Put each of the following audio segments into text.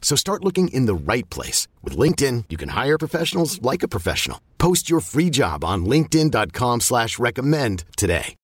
So start looking in the right place. With LinkedIn, you can hire professionals like a professional. Post your free job on linkedin.com slash recommend today.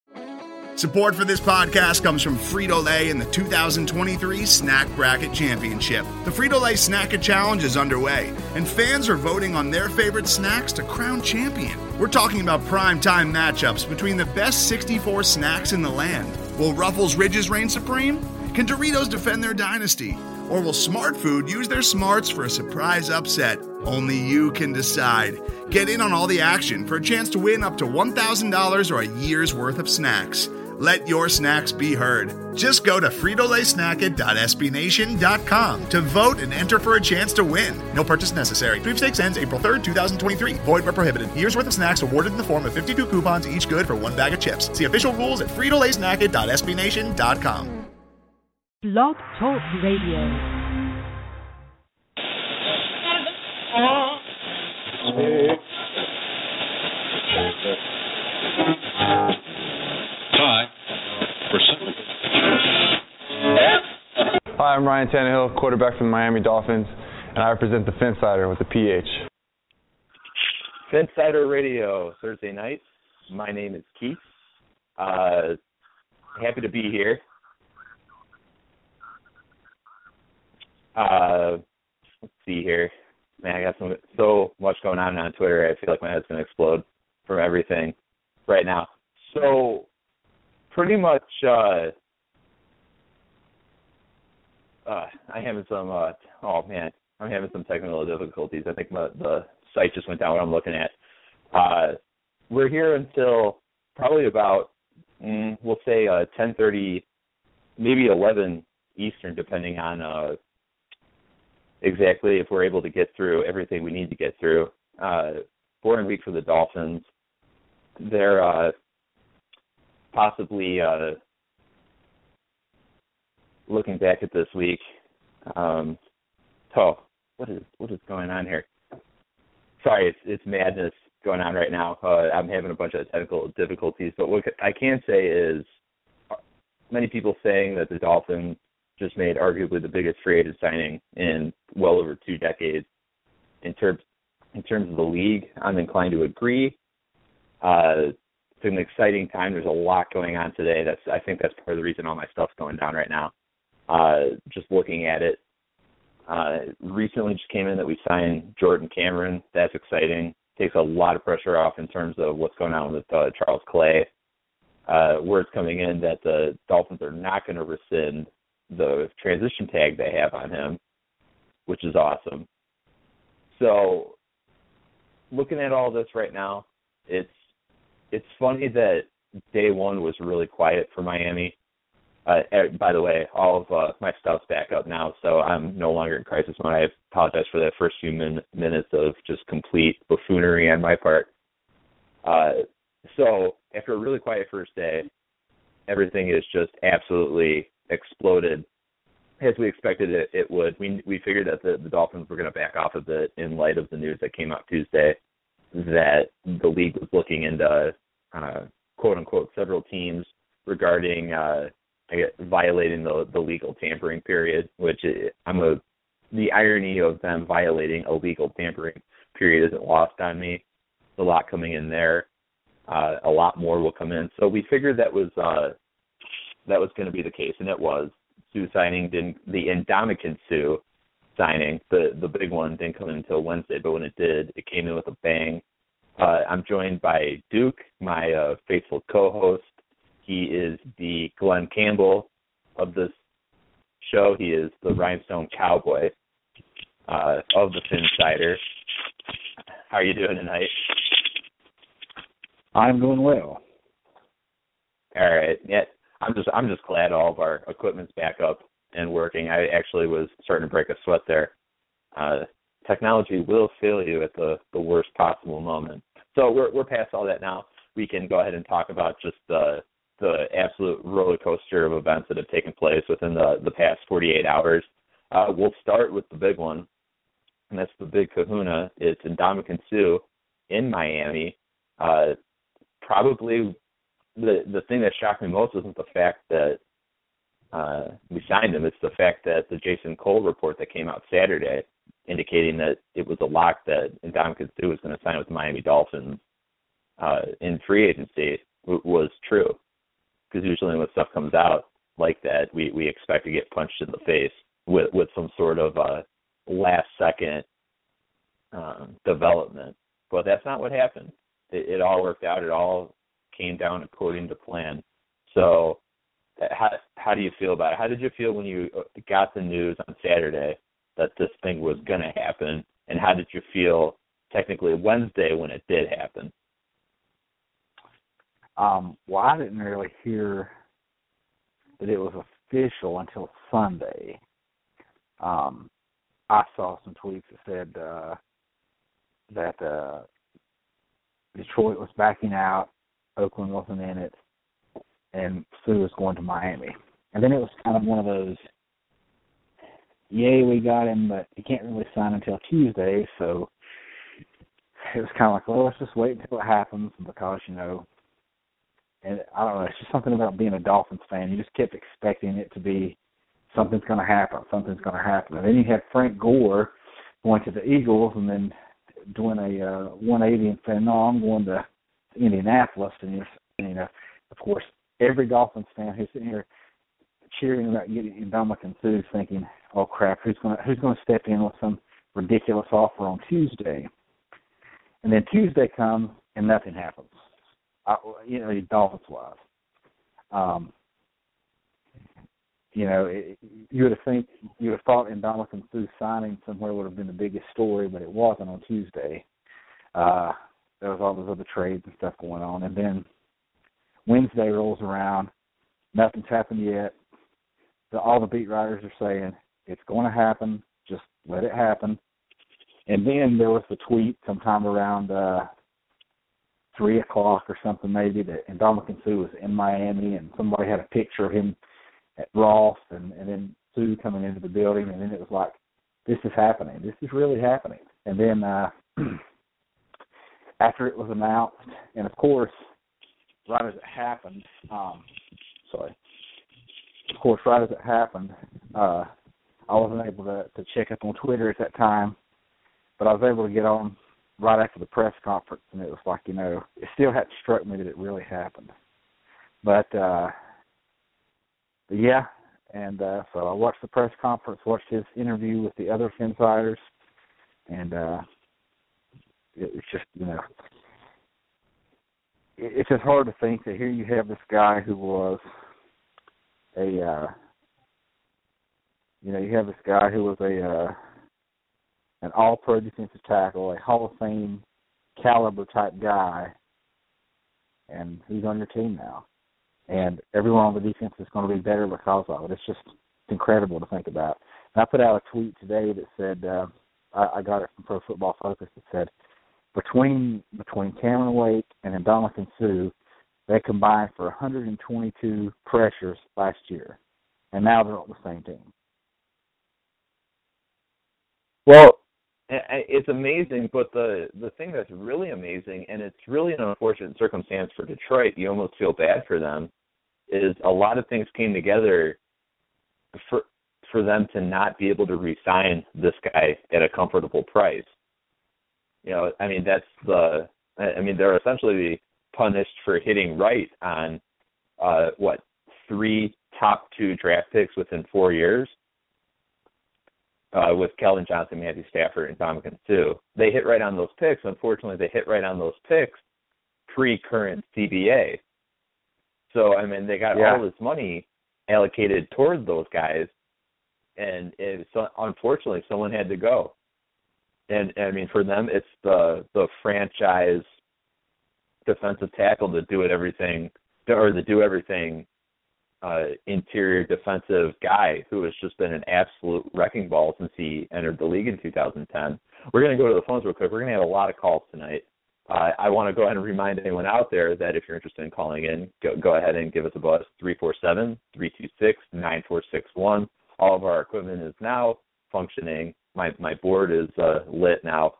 Support for this podcast comes from Frito-Lay in the 2023 Snack Bracket Championship. The Frito-Lay Snack Challenge is underway, and fans are voting on their favorite snacks to crown champion. We're talking about prime time matchups between the best 64 snacks in the land. Will Ruffles Ridges reign supreme? Can Doritos defend their dynasty? Or will Smart Food use their smarts for a surprise upset? Only you can decide. Get in on all the action for a chance to win up to $1,000 or a year's worth of snacks. Let your snacks be heard. Just go to fritolaysnacket.sbnation.com to vote and enter for a chance to win. No purchase necessary. Sweepstakes ends April 3rd, 2023. Void where prohibited. Year's worth of snacks awarded in the form of 52 coupons, each good for one bag of chips. See official rules at fritolaysnacket.sbnation.com. Blog Talk Radio. Hi. Hi, I'm Ryan Tannehill, quarterback for the Miami Dolphins, and I represent the Phinsider with the PH. Phinsider Radio, Thursday night. My name is Keith. Uh, happy to be here. Uh, let's see here. Man, I got some, so much going on on Twitter. I feel like my head's to explode from everything right now. So, pretty much, uh, uh, I'm having some, uh, oh man, I'm having some technical difficulties. I think my, the site just went down what I'm looking at. Uh, we're here until probably about, mm, we'll say, uh, 10:30, maybe 11 Eastern, depending on uh, exactly if we're able to get through everything we need to get through. Uh, boring week for the Dolphins. They're uh, possibly uh, looking back at this week. Um, oh, what is what is going on here? Sorry, it's it's madness going on right now. Uh, I'm having a bunch of technical difficulties, but what I can say is many people saying that the Dolphins just made arguably the biggest free agent signing in well over two decades. In terms in terms of the league, I'm inclined to agree. Uh, it's an exciting time. There's a lot going on today. That's I think that's part of the reason all my stuff's going down right now. Uh, just looking at it, uh, recently just came in that we signed Jordan Cameron. That's exciting. Takes a lot of pressure off in terms of what's going on with uh, Charles Clay. Uh, words coming in that the Dolphins are not going to rescind the transition tag they have on him, which is awesome. So, looking at all this right now, it's it's funny that day one was really quiet for Miami. Uh, by the way, all of uh, my stuff's back up now, so I'm no longer in crisis mode. I apologize for that first few min- minutes of just complete buffoonery on my part. Uh, so after a really quiet first day, everything is just absolutely exploded as we expected it, it would. We we figured that the, the Dolphins were going to back off a bit in light of the news that came out Tuesday that the league was looking into uh, quote unquote several teams regarding uh, violating the the legal tampering period, which I'm a the irony of them violating a legal tampering period isn't lost on me. A lot coming in there. Uh, a lot more will come in. So we figured that was uh, that was going to be the case, and it was. Suh signing didn't the Ndamukong Suh signing, the the big one didn't come in until Wednesday, but when it did, it came in with a bang. Uh, I'm joined by Duke, my uh, faithful co-host. He is the Glen Campbell of this show. He is the Rhinestone Cowboy uh, of the Phinsider. How are you doing tonight? I'm doing well. All right. Yeah, I'm just I'm just glad all of our equipment's back up and working. I actually was starting to break a sweat there. Uh, technology will fail you at the the worst possible moment. So we're we're past all that now. We can go ahead and talk about just the the absolute roller coaster of events that have taken place within the the past 48 hours. Uh, we'll start with the big one, and that's the big Kahuna. It's Ndamukong Suh in Miami. Uh, probably the the thing that shocked me most wasn't the fact that uh, we signed him. It's the fact that the Jason Cole report that came out Saturday, indicating that it was a lock that Ndamukong Suh was going to sign with the Miami Dolphins uh, in free agency, was true. Because usually when stuff comes out like that, we we expect to get punched in the face with with some sort of uh, last second um, development. But that's not what happened. It, it all worked out. It all came down according to plan. So how how do you feel about it? How did you feel when you uh, got the news on Saturday that this thing was going to happen, and how did you feel technically Wednesday when it did happen? Um, well, I didn't really hear that it was official until Sunday. Um, I saw some tweets that said uh, that uh, Detroit was backing out, Oakland wasn't in it, and Suh was going to Miami. And then it was kind of one of those, yay, we got him, but he can't really sign until Tuesday. So it was kind of like, well, let's just wait until it happens because you know. And I don't know, it's just something about being a Dolphins fan. You just kept expecting it to be something's going to happen, something's going to happen. And then you had Frank Gore going to the Eagles, and then doing a uh, 180 and saying, "No, I'm going to Indianapolis," and you know, of course, every Dolphins fan who's sitting here cheering about getting Ndamukong Suh, thinking, "Oh crap, who's going to who's going to step in with some ridiculous offer on Tuesday?" And then Tuesday comes and nothing happens. I, you know, Dolphins wise. Um, you know, it, you would have think you would have thought Ndamukong Suh signing somewhere would have been the biggest story, but it wasn't on Tuesday. Uh, there was all those other trades and stuff going on, and then Wednesday rolls around, nothing's happened yet. The, all the beat writers are saying it's going to happen. Just let it happen. And then there was the tweet sometime around uh three o'clock or something maybe that Ndamukong Suh was in Miami, and somebody had a picture of him at Ross and, and then Suh coming into the building and then it was like, This is happening. This is really happening. And then uh after it was announced and of course right as it happened, um sorry. Of course right as it happened, uh I wasn't able to, to check up on Twitter at that time, but I was able to get on right after the press conference and it was like, you know, it still hadn't struck me that it really happened. But uh but yeah, and uh, so I watched the press conference, watched his interview with the other Phinsiders, and uh, it's just you know, it's just hard to think that here you have this guy who was a, uh, you know, you have this guy who was a uh, an All-Pro defensive tackle, a Hall of Fame caliber type guy, and he's on your team now and everyone on the defense is going to be better because of it. It's just incredible to think about. And I put out a tweet today that said uh, I, I got it from Pro Football Focus that said between between Cameron Wake and Ndamukong Suh, they combined for 122 pressures last year, and now they're on the same team. Well, it's amazing, but the the thing that's really amazing, and it's really an unfortunate circumstance for Detroit. You almost feel bad for them. is a lot of things came together for for them to not be able to re-sign this guy at a comfortable price. You know, I mean that's the I mean they're essentially punished for hitting right on uh what three top two draft picks within four years uh, with Calvin Johnson, Matthew Stafford, and Ndamukong Suh. They hit right on those picks. Unfortunately, they hit right on those picks pre-current CBA. So I mean, they got yeah. all this money allocated towards those guys, and it, so unfortunately, someone had to go. And I mean, for them, it's the the franchise defensive tackle to do it everything, or to do everything uh, interior defensive guy who has just been an absolute wrecking ball since he entered the league in 2010. We're going to go to the phones real quick. We're going to have a lot of calls tonight. Uh, I want to go ahead and remind anyone out there that if you're interested in calling in, go, go ahead and give us a buzz, 347-326-9461. All of our equipment is now functioning. My, my board is uh, lit now,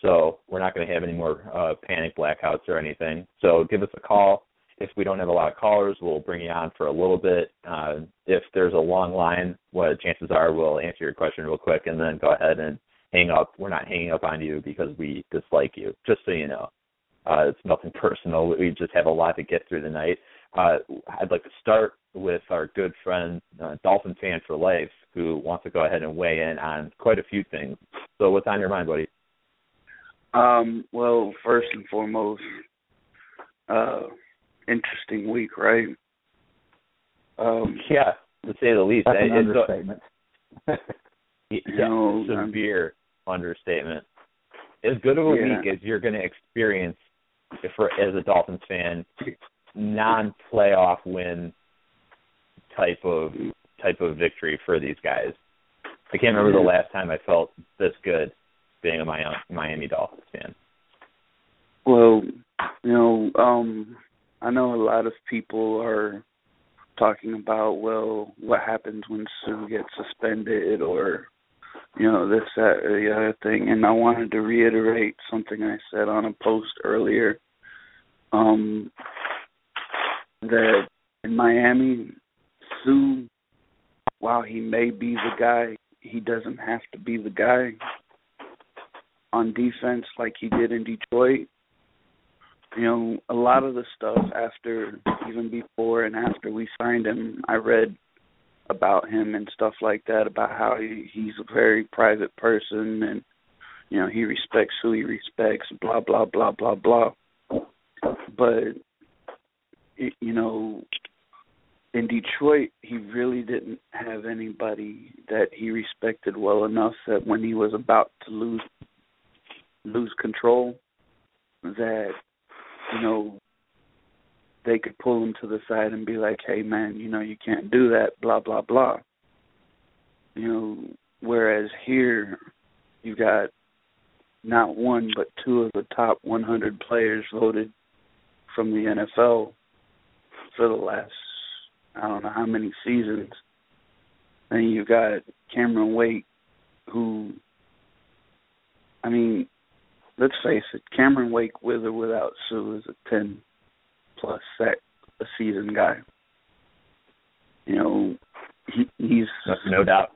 so we're not going to have any more uh, panic blackouts or anything. So give us a call, if we don't have a lot of callers, we'll bring you on for a little bit. Uh, if there's a long line, what chances are we'll answer your question real quick and then go ahead and hang up. We're not hanging up on you because we dislike you, just so you know. Uh, it's nothing personal. We just have a lot to get through tonight. Uh, I'd like to start with our good friend, uh, Dolphin fan for life, who wants to go ahead and weigh in on quite a few things. So, what's on your mind, buddy? Um, well, first and foremost, uh, interesting week, right? Um, yeah, to say the least. That's an It's a- understatement. yeah, No, I'm- severe understatement. As good of a Yeah. week as you're going to experience for as a Dolphins fan, non-playoff win type of type of victory for these guys. I can't remember the last time I felt this good being a Miami, Dolphins fan. Well, you know, um, I know a lot of people are talking about, well, what happens when Suh gets suspended or, you know, this, that, or the other thing. And I wanted to reiterate something I said on a post earlier. Um, that in Miami, Suh, while he may be the guy, he doesn't have to be the guy on defense like he did in Detroit you know, a lot of the stuff after, even before and after we signed him, I read about him and stuff like that, about how he, he's a very private person and, you know, he respects who he respects, blah, blah, blah, blah, blah. But, you know, in Detroit, he really didn't have anybody that he respected well enough that when he was about to lose lose control, that you know, they could pull him to the side and be like, "Hey, man, you know, you can't do that." Blah blah blah. You know, whereas here, you got not one but two of the top 100 players voted from the NFL for the last I don't know how many seasons. And you got Cameron Wake, who, I mean, let's face it, Cameron Wake with or without Suh is a ten plus sack a season guy. You know, he, he's no, no doubt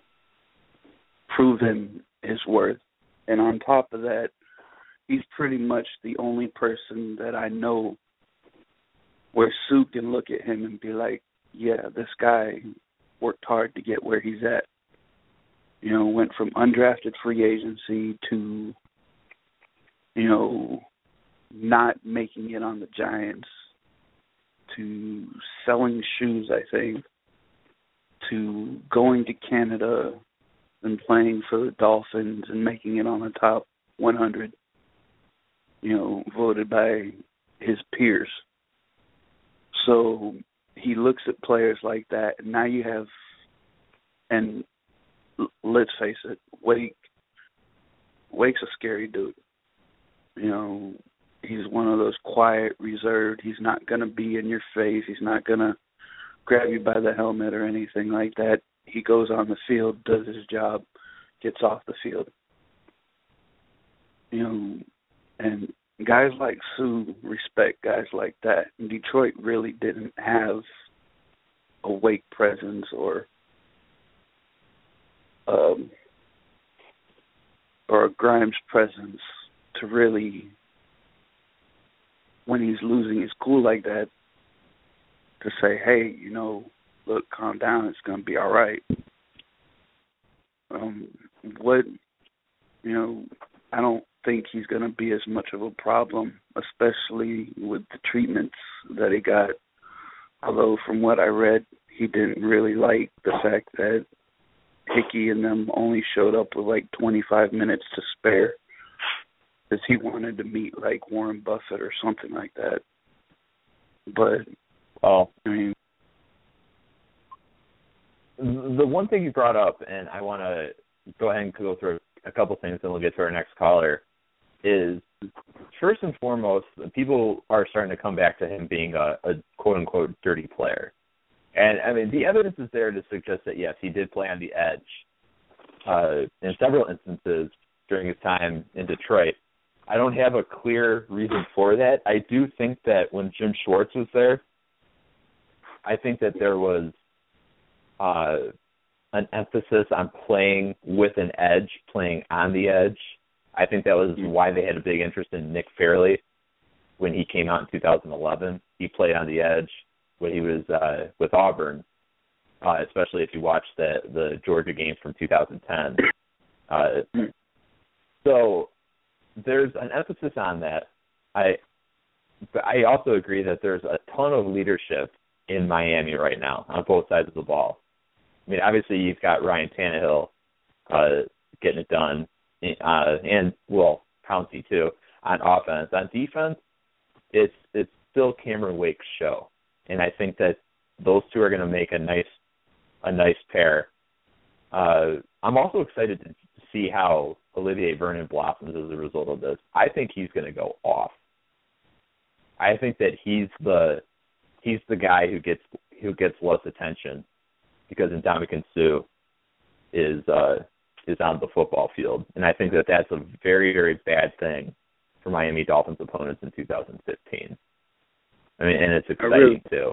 proven his worth, and on top of that, he's pretty much the only person that I know where Suh can look at him and be like, "Yeah, this guy worked hard to get where he's at." You know, went from undrafted free agency to you know, not making it on the Giants to selling shoes, I think, to going to Canada and playing for the Dolphins and making it on the top 100, you know, voted by his peers. So he looks at players like that, and now you have, and let's face it, Wake. Wake's a scary dude. You know, he's one of those quiet, reserved. He's not going to be in your face. He's not going to grab you by the helmet or anything like that. He goes on the field, does his job, gets off the field. You know, and guys like Suh respect guys like that. Detroit really didn't have a Wake presence or um, or a Grimes presence to really, when he's losing his cool like that, to say, hey, you know, look, calm down, it's gonna be all right. Um, what, you know, I don't think he's gonna be as much of a problem, especially with the treatments that he got. Although, from what I read, he didn't really like the fact that Hickey and them only showed up with like 25 minutes to spare because he wanted to meet like Warren Buffett or something like that. But well, I mean, the one thing you brought up, and I want to go ahead and go through a couple things, and we'll get to our next caller. Is first and foremost, people are starting to come back to him being a, a quote unquote dirty player. And I mean, the evidence is there to suggest that yes, he did play on the edge uh, in several instances during his time in Detroit. I don't have a clear reason for that. I do think that when Jim Schwartz was there, I think that there was uh, an emphasis on playing with an edge, playing on the edge. I think that was why they had a big interest in Nick Fairley when he came out in 2011. He played on the edge when he was uh, with Auburn, uh, especially if you watch the the Georgia games from 2010. Uh, so there's an emphasis on that. I but I also agree that there's a ton of leadership in Miami right now on both sides of the ball. I mean, obviously you've got Ryan Tannehill uh, getting it done, uh, and well, Pouncey too on offense. On defense, it's it's still Cameron Wake's show and I think that those two are going to make a nice a nice pair. Uh, I'm also excited to see how Olivier Vernon blossoms as a result of this. I think he's going to go off. I think that he's the he's the guy who gets who gets less attention because Ndamukong Suh is uh is on the football field, and I think that that's a very very bad thing for Miami Dolphins opponents in 2015. I mean, and it's exciting really, too.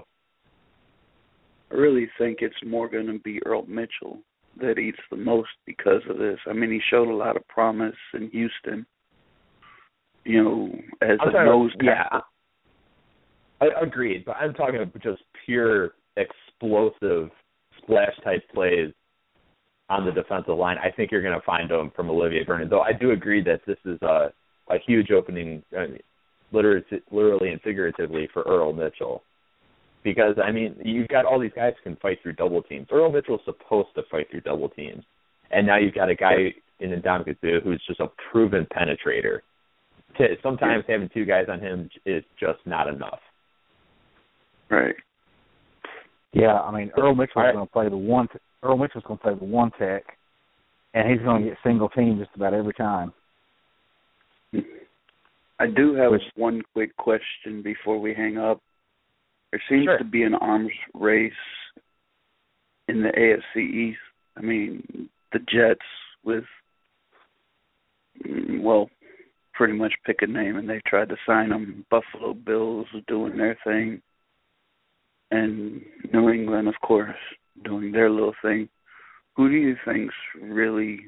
I really think it's more going to be Earl Mitchell that eats the most because of this. I mean, he showed a lot of promise in Houston. You know, as I'm a nose yeah, I agreed, but I'm talking about just pure explosive splash type plays on the defensive line. I think you're going to find them from Olivier Vernon. Though I do agree that this is a a huge opening. I mean, literally, literally and figuratively for Earl Mitchell. Because I mean, you've got all these guys who can fight through double teams. Earl Mitchell's supposed to fight through double teams, and now you've got a guy in Ndamukong Suh who's just a proven penetrator. Sometimes having two guys on him is just not enough. Right. Yeah, I mean Earl Mitchell's right. going to play the one. Earl Mitchell's going to play the one tech, and he's going to get single team just about every time. I do have Which- one quick question before we hang up. There seems Sure. to be an arms race in the AFC East. I mean, the Jets with mm, well, pretty much pick a name and they tried to sign them. Buffalo Bills doing their thing, and New England, of course, doing their little thing. Who do you think's really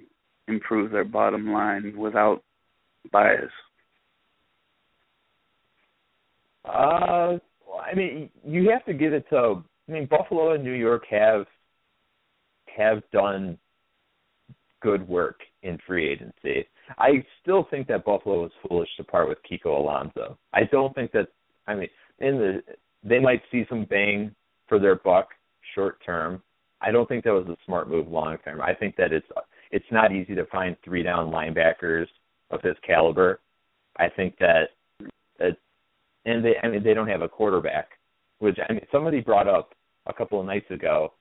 improved their bottom line without bias? Uh, I mean, you have to give it to. I mean, Buffalo and New York have have done good work in free agency. I still think that Buffalo was foolish to part with Kiko Alonso. I don't think that. I mean, in the they might see some bang for their buck short term. I don't think that was a smart move long term. I think that it's it's not easy to find three down linebackers of his caliber. I think that that and they I mean they don't have a quarterback, which I mean somebody brought up a couple of nights ago.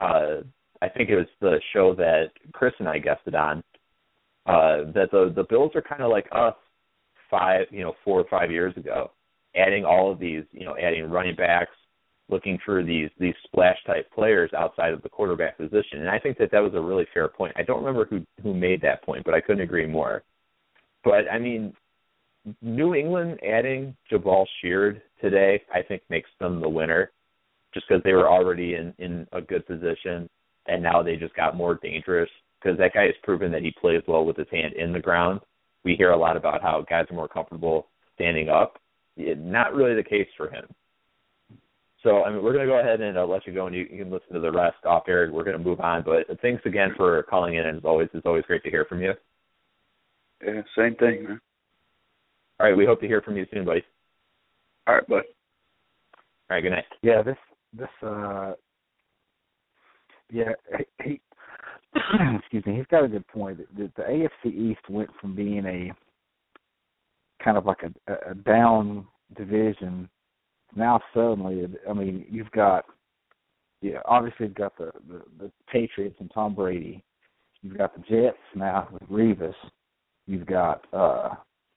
Uh, I think it was the show that Chris and I guested on. Uh, that the the Bills are kind of like us five, you know, four or five years ago, adding all of these, you know, adding running backs, looking for these these splash type players outside of the quarterback position. And I think that that was a really fair point. I don't remember who who made that point, but I couldn't agree more. But I mean, New England adding Jabaal Sheard today, I think makes them the winner just because they were already in in a good position, and now they just got more dangerous because that guy has proven that he plays well with his hand in the ground. We hear a lot about how guys are more comfortable standing up. Not really the case for him. So I mean, we're going to go ahead and uh, let you go, and you, you, can listen to the rest off air. We're going to move on, but thanks again for calling in. And as always, it's always great to hear from you. Yeah, same thing, man. All right, we hope to hear from you soon, buddy. All right, bud. All right, good night. Yeah, this this uh, yeah, he, excuse me, he's got a good point. The, the AFC East went from being a kind of like a, a down division now suddenly, I mean, you've got, yeah, obviously you've got the, the the Patriots and Tom Brady. You've got the Jets now with Revis. You've got uh,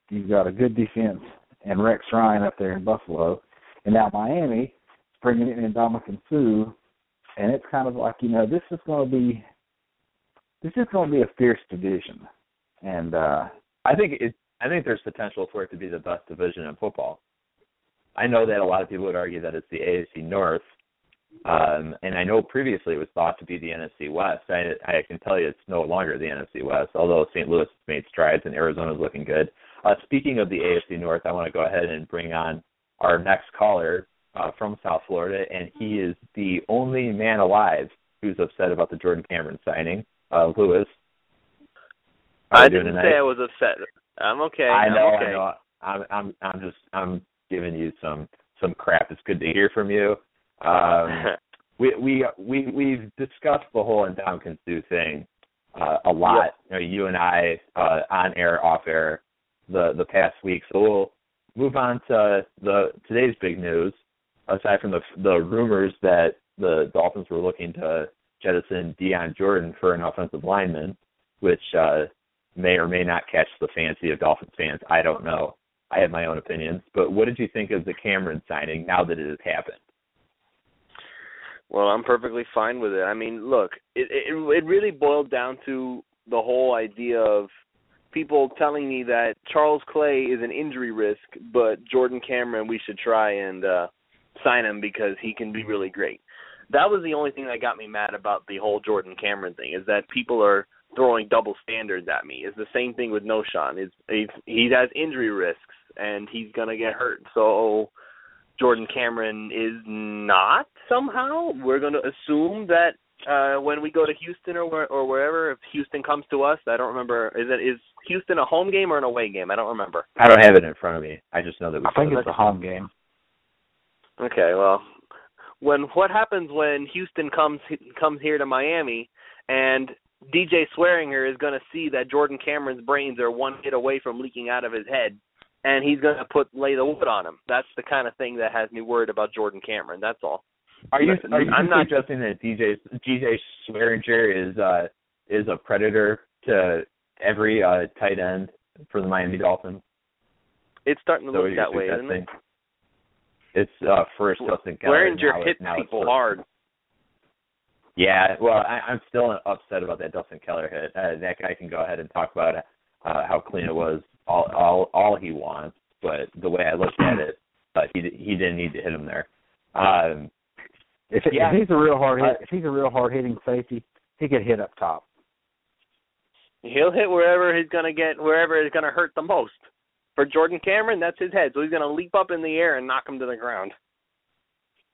you've got a good defense and Rex Ryan up there in Buffalo, and now Miami is bringing in Ndamukong Suh, and it's kind of like you know this is going to be this is going to be a fierce division, and uh, I think it. I think there's potential for it to be the best division in football. I know that a lot of people would argue that it's the AFC North, um, and I know previously it was thought to be the NFC West. I, I can tell you it's no longer the NFC West, although St. Louis has made strides and Arizona's looking good. Uh, speaking of the AFC North, I want to go ahead and bring on our next caller uh, from South Florida, and he is the only man alive who's upset about the Jordan Cameron signing. Uh, Lewis. I didn't say I was upset. I'm okay. I know. I'm okay. I know. I'm. I'm. I'm just. I'm giving you some some crap. It's good to hear from you. Um, we we we we've discussed the whole Ndamukong Suh thing uh, a lot. Yep. You, know, you and I uh, on air, off air, the the past week. So we'll move on to the today's big news. Aside from the the rumors that the Dolphins were looking to jettison Dion Jordan for an offensive lineman, which uh, may or may not catch the fancy of Dolphins fans. I don't know. I have my own opinions, but what did you think of the Cameron signing now that it has happened? Well, I'm perfectly fine with it. I mean, look, it it, it really boiled down to the whole idea of people telling me that Charles Clay is an injury risk, but Jordan Cameron we should try and uh sign him because he can be really great. That was the only thing that got me mad about the whole Jordan Cameron thing is that people are throwing double standards at me. It's the same thing with Knowshon. Is he has injury risks and he's gonna get hurt. So Jordan Cameron is not somehow. We're gonna assume that uh when we go to Houston or where, or wherever, if Houston comes to us, I don't remember. Is it is Houston a home game or an away game? I don't remember. I don't have it in front of me. I just know that we. I think it's a home game. Okay, well, when what happens when Houston comes comes here to Miami and DJ Swearinger is going to see that Jordan Cameron's brains are one hit away from leaking out of his head, and he's going to put lay the wood on him. That's the kind of thing that has me worried about Jordan Cameron. That's all. Are you are you I'm not suggesting that DJ DJ Swearinger is uh is a predator to every uh tight end for the Miami Dolphins? It's starting to So look that way, isn't it? It's uh first Dustin Keller. Swearinger hits now people hard. Yeah, well, I, I'm still upset about that Dustin Keller hit. Uh, that guy can go ahead and talk about uh, how clean it was, all all all he wants. But the way I looked at it, uh, he he didn't need to hit him there. Um, If, Yeah. if he's a real hard hit, Uh, if he's a real hard hitting safety, he could hit up top. He'll hit wherever he's going to get, wherever it's going to hurt the most. For Jordan Cameron, that's his head, so he's going to leap up in the air and knock him to the ground.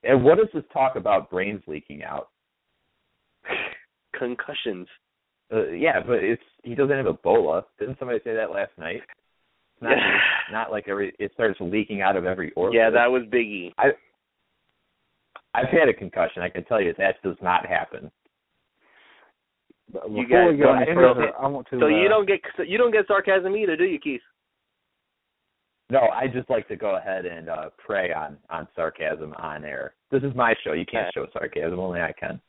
and what is this talk about brains leaking out? Concussions. Uh, yeah, but it's he doesn't have Ebola. Didn't somebody say that last night? It's not, it's not like every it starts leaking out of every orifice. Yeah, that was Biggie. I I've had a concussion. I can tell you that does not happen. But You before guys- we go well, any I further, understand- I want to. So uh, you don't get so you don't get sarcasm either, do you, Keith? No, I just like to go ahead and uh prey on on sarcasm on air. This is my show. You can't show sarcasm. Only I can.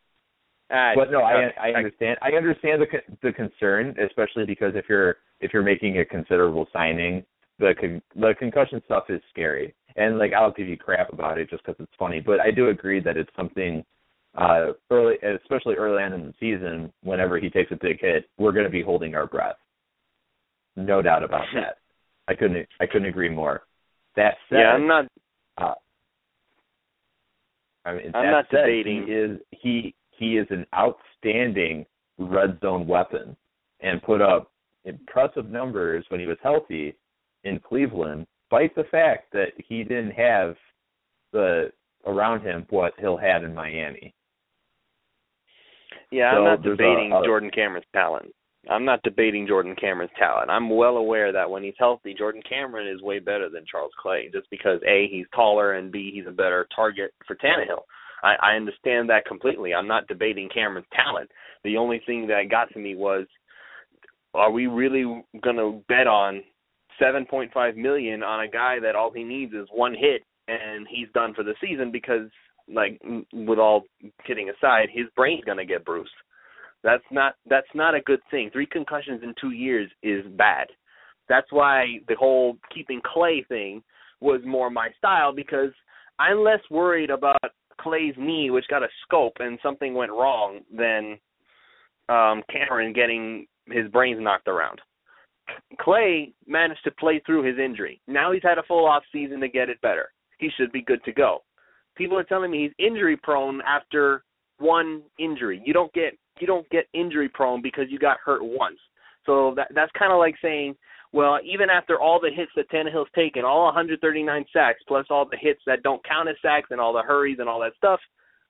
Ah, But no, I. I understand. I understand the the concern, especially because if you're if you're making a considerable signing, the con- the concussion stuff is scary. And like I'll give you crap about it just because it's funny, but I do agree that it's something uh early, especially early on in the season. Whenever he takes a big hit, we're going to be holding our breath. No doubt about that. I couldn't I couldn't agree more. That said, Yeah, I'm not. uh, I mean, I'm not said, debating. He is he he is an outstanding red zone weapon and put up impressive numbers when he was healthy in Cleveland, despite the fact that he didn't have the around him what Hill had in Miami. Yeah, So I'm not debating a- a- Jordan Cameron's talent. I'm not debating Jordan Cameron's talent. I'm well aware that when he's healthy, Jordan Cameron is way better than Charles Clay, just because a he's taller and b he's a better target for Tannehill. I, I understand that completely. I'm not debating Cameron's talent. The only thing that got to me was, are we really going to bet on 7.5 million on a guy that all he needs is one hit and he's done for the season because, like, with all kidding aside, his brain's going to get bruised. That's not that's not a good thing. Three concussions in two years is bad. That's why the whole keeping Clay thing was more my style because I'm less worried about Clay's knee, which got a scope and something went wrong, than um Cameron getting his brains knocked around. Clay managed to play through his injury. Now he's had a full off season to get it better. He should be good to go. People are telling me he's injury prone after one injury. You don't get you don't get injury prone because you got hurt once. So that that's kind of like saying, well, even after all the hits that Tannehill's taken, all 139 sacks plus all the hits that don't count as sacks and all the hurries and all that stuff,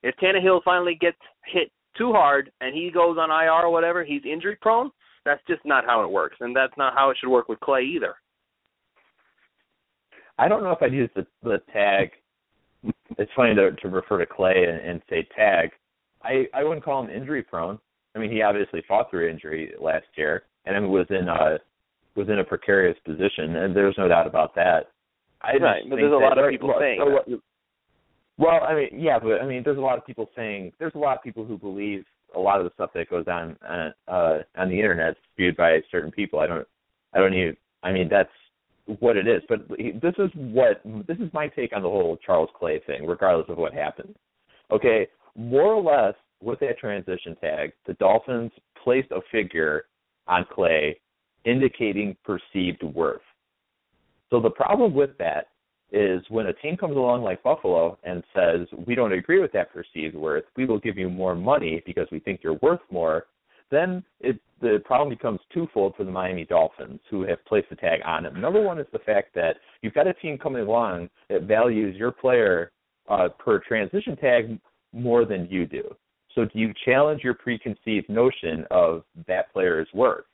if Tannehill finally gets hit too hard and he goes on IR or whatever, he's injury prone. That's just not how it works, and that's not how it should work with Clay either. I don't know if I'd use the the tag. It's funny to to refer to Clay and, and say tag. I I wouldn't call him injury prone. I mean, he obviously fought through injury last year and then was in a was in a precarious position, and there's no doubt about that. I Right, but there's a lot of people saying. Well, I mean, yeah, but I mean, there's a lot of people saying there's a lot of people who believe a lot of the stuff that goes on uh, uh, on the internet spewed by certain people. I don't, I don't even. I mean, that's what it is. But this is what this is my take on the whole Charles Clay thing, regardless of what happened. Okay, more or less with that transition tag, the Dolphins placed a figure on Clay indicating perceived worth. So the problem with that is when a team comes along like Buffalo and says, We don't agree with that perceived worth, we will give you more money because we think you're worth more, then it, the problem becomes twofold for the Miami Dolphins who have placed the tag on him. Number one is the fact that you've got a team coming along that values your player uh, per transition tag more than you do. So do you challenge your preconceived notion of that player's worth?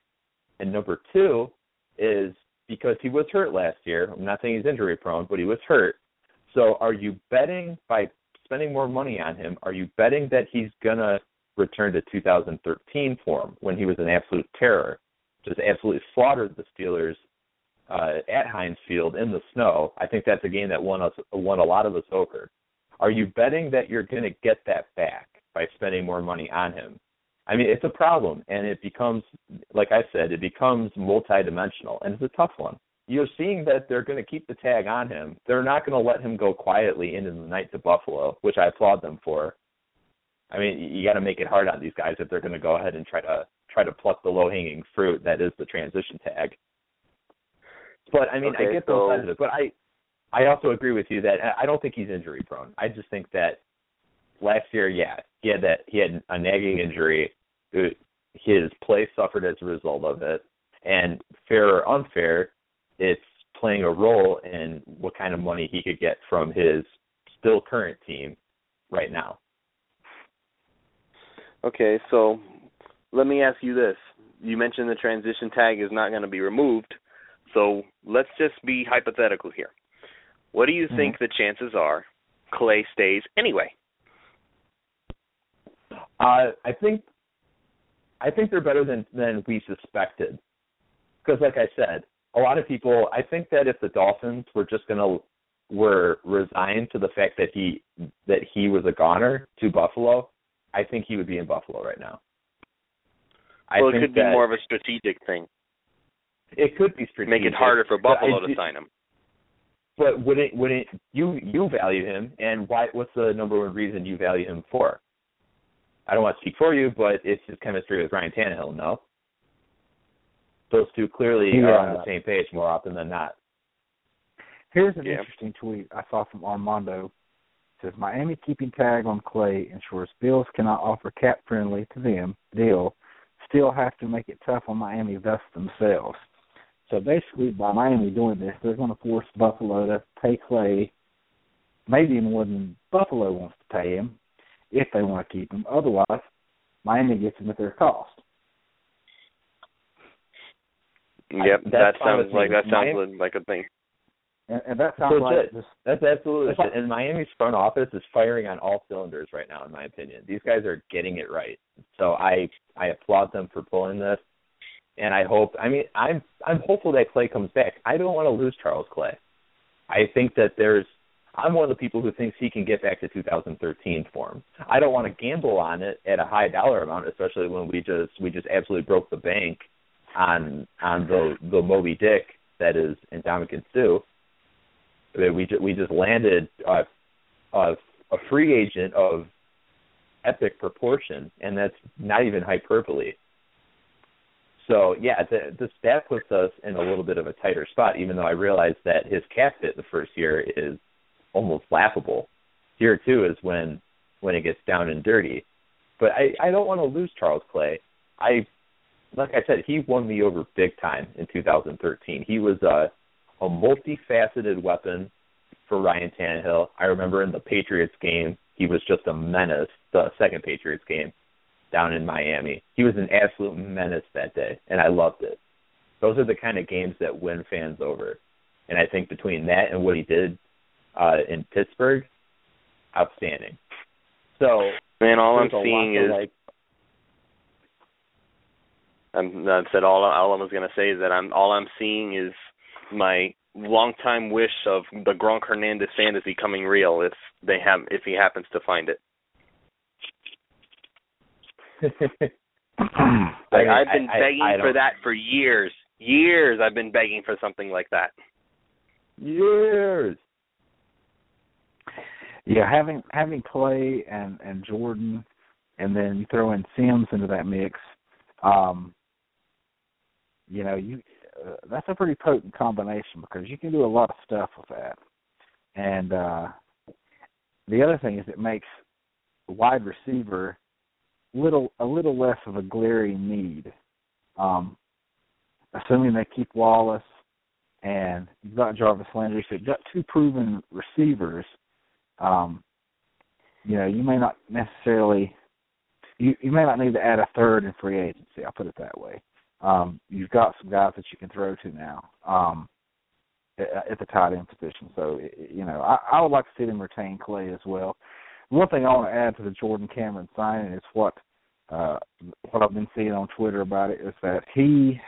And number two is because he was hurt last year. I'm not saying he's injury prone, but he was hurt. So are you betting by spending more money on him? Are you betting that he's gonna return to 2013 form when he was an absolute terror, just absolutely slaughtered the Steelers uh, at Heinz Field in the snow? I think that's a game that won us won a lot of us over. Are you betting that you're going to get that back by spending more money on him? I mean, it's a problem, and it becomes, like I said, it becomes multidimensional, and it's a tough one. You're seeing that they're going to keep the tag on him. They're not going to let him go quietly into the night to Buffalo, which I applaud them for. I mean, you got to make it hard on these guys if they're going to go ahead and try to try to pluck the low hanging fruit that is the transition tag. But I mean, I get so- sides of it. But I, I also agree with you that I don't think he's injury prone. I just think that last year, yeah, he had that he had a nagging injury. It- His play suffered as a result of it, and fair or unfair, it's playing a role in what kind of money he could get from his still current team right now. Okay, so let me ask you this. You mentioned the transition tag is not going to be removed. So let's just be hypothetical here. What do you think the chances are Clay stays anyway? Uh, I think I think they're better than than we suspected. Because, like I said, a lot of people. I think that if the Dolphins were just gonna were resigned to the fact that he that he was a goner to Buffalo, I think he would be in Buffalo right now. I well, it could be more of a strategic thing. it could be strategic. Make it harder for but I Buffalo to sign him. But wouldn't wouldn't you you value him and why? What's the number one reason you value him for? I don't want to speak for you, but it's his chemistry with Ryan Tannehill. No, those two clearly Yeah. are on the same page more often than not. Here's an Yeah. interesting tweet I saw from Armando. says Miami keeping tag on Clay ensures Bills cannot offer cap friendly to them deal, still have to make it tough on Miami thus themselves. So basically, by Miami doing this, they're going to force Buffalo to pay Clay maybe even more than Buffalo wants to pay him if they want to keep him. Otherwise, Miami gets him at their cost. Yep, I, that sounds like with that me. sounds Miami, like like a thing. And, and that sounds So like that's it. just That's absolutely It's like- and Miami's front office is firing on all cylinders right now, in my opinion. These guys are getting it right. So I I applaud them for pulling this, and I hope. I mean, I'm I'm hopeful that Clay comes back. I don't want to lose Charles Clay. I think that there's. I'm one of the people who thinks he can get back to 2013 form. I don't want to gamble on it at a high dollar amount, especially when we just we just absolutely broke the bank on on the the Moby Dick that is Ndamukong Suh. I mean, we we just landed a free agent of epic proportion, and that's not even hyperbole. So yeah, the, this that puts us in a little bit of a tighter spot. Even though I realize that his cap hit the first year is almost laughable. Here too is when when it gets down and dirty. But I I don't want to lose Charles Clay. I like I said, he won me over big time in 2013. He was a a multifaceted weapon for Ryan Tannehill. I remember in the Patriots game, he was just a menace. The second Patriots game down in Miami, he was an absolute menace that day, and I loved it. Those are the kind of games that win fans over. And I think between that and what he did uh, in Pittsburgh, outstanding. So Man, all I'm there's a lot seeing is like. I'm I said all all I was gonna say is that I'm all I'm seeing is my longtime wish of the Gronk Hernandez fantasy coming real if they have if he happens to find it. Like I- I've been I- I- begging I for that for years. Years I've been begging for something like that. Years. Yeah, having having Clay and and Jordan, and then you throw in Sims into that mix. Um, you know, you uh, that's a pretty potent combination because you can do a lot of stuff with that. And uh the other thing is it makes wide receiver little a little less of a glaring need. Um assuming they keep Wallace and you've got Jarvis Landry, so you've got two proven receivers. Um, you know, you may not necessarily you you may not need to add a third in free agency. I'll put it that way. Um, you've got some guys that you can throw to now um, at, at the tight end position. So you know, I, I would like to see them retain Clay as well. One thing I want to add to the Jordan Cameron signing is what uh, what I've been seeing on Twitter about it is that he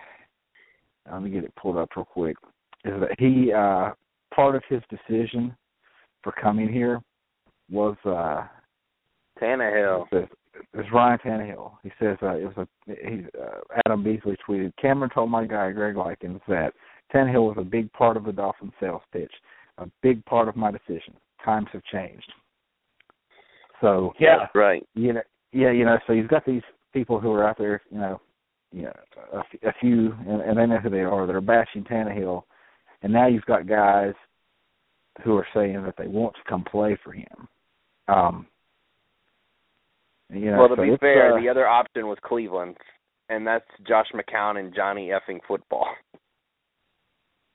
let me get it pulled up real quick. Is that he uh part of his decision for coming here was uh Tannehill. It's, it's Ryan Tannehill. He says uh, it was a he uh, Adam Beasley tweeted. Cameron told my guy Greg Likens that Tannehill was a big part of the Dolphins sales pitch, a big part of my decision. Times have changed. So Yeah. Right. you know, yeah, you know, so you've got these people who are out there, you know, you know, a, a few, and, and they know who they are that are bashing Tannehill, and now you've got guys who are saying that they want to come play for him. Um, you know, well, to so be fair, uh, the other option was Cleveland, and that's Josh McCown and Johnny effing football.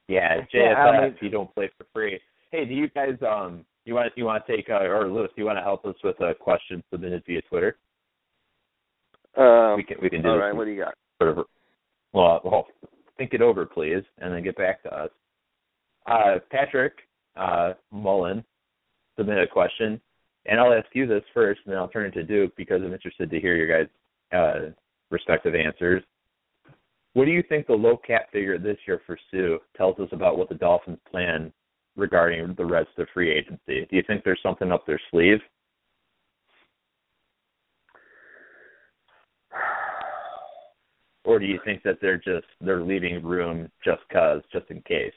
Yeah, JSF. Yeah, I mean- you don't play for free. Hey, do you guys um you want you want to take uh, or Lewis? Do you want to help us with a question submitted via Twitter? Um, we can we can do all this right, what do you got? sort of well, well think it over please and then get back to us. Uh, Patrick uh, Mullen submitted a question, and I'll ask you this first, and then I'll turn it to Duke because I'm interested to hear your guys' uh, respective answers. What do you think the low cap figure this year for Suh tells us about what the Dolphins plan regarding the rest of free agency? Do you think there's something up their sleeve? Or do you think that they're just they're leaving room just cause, just in case?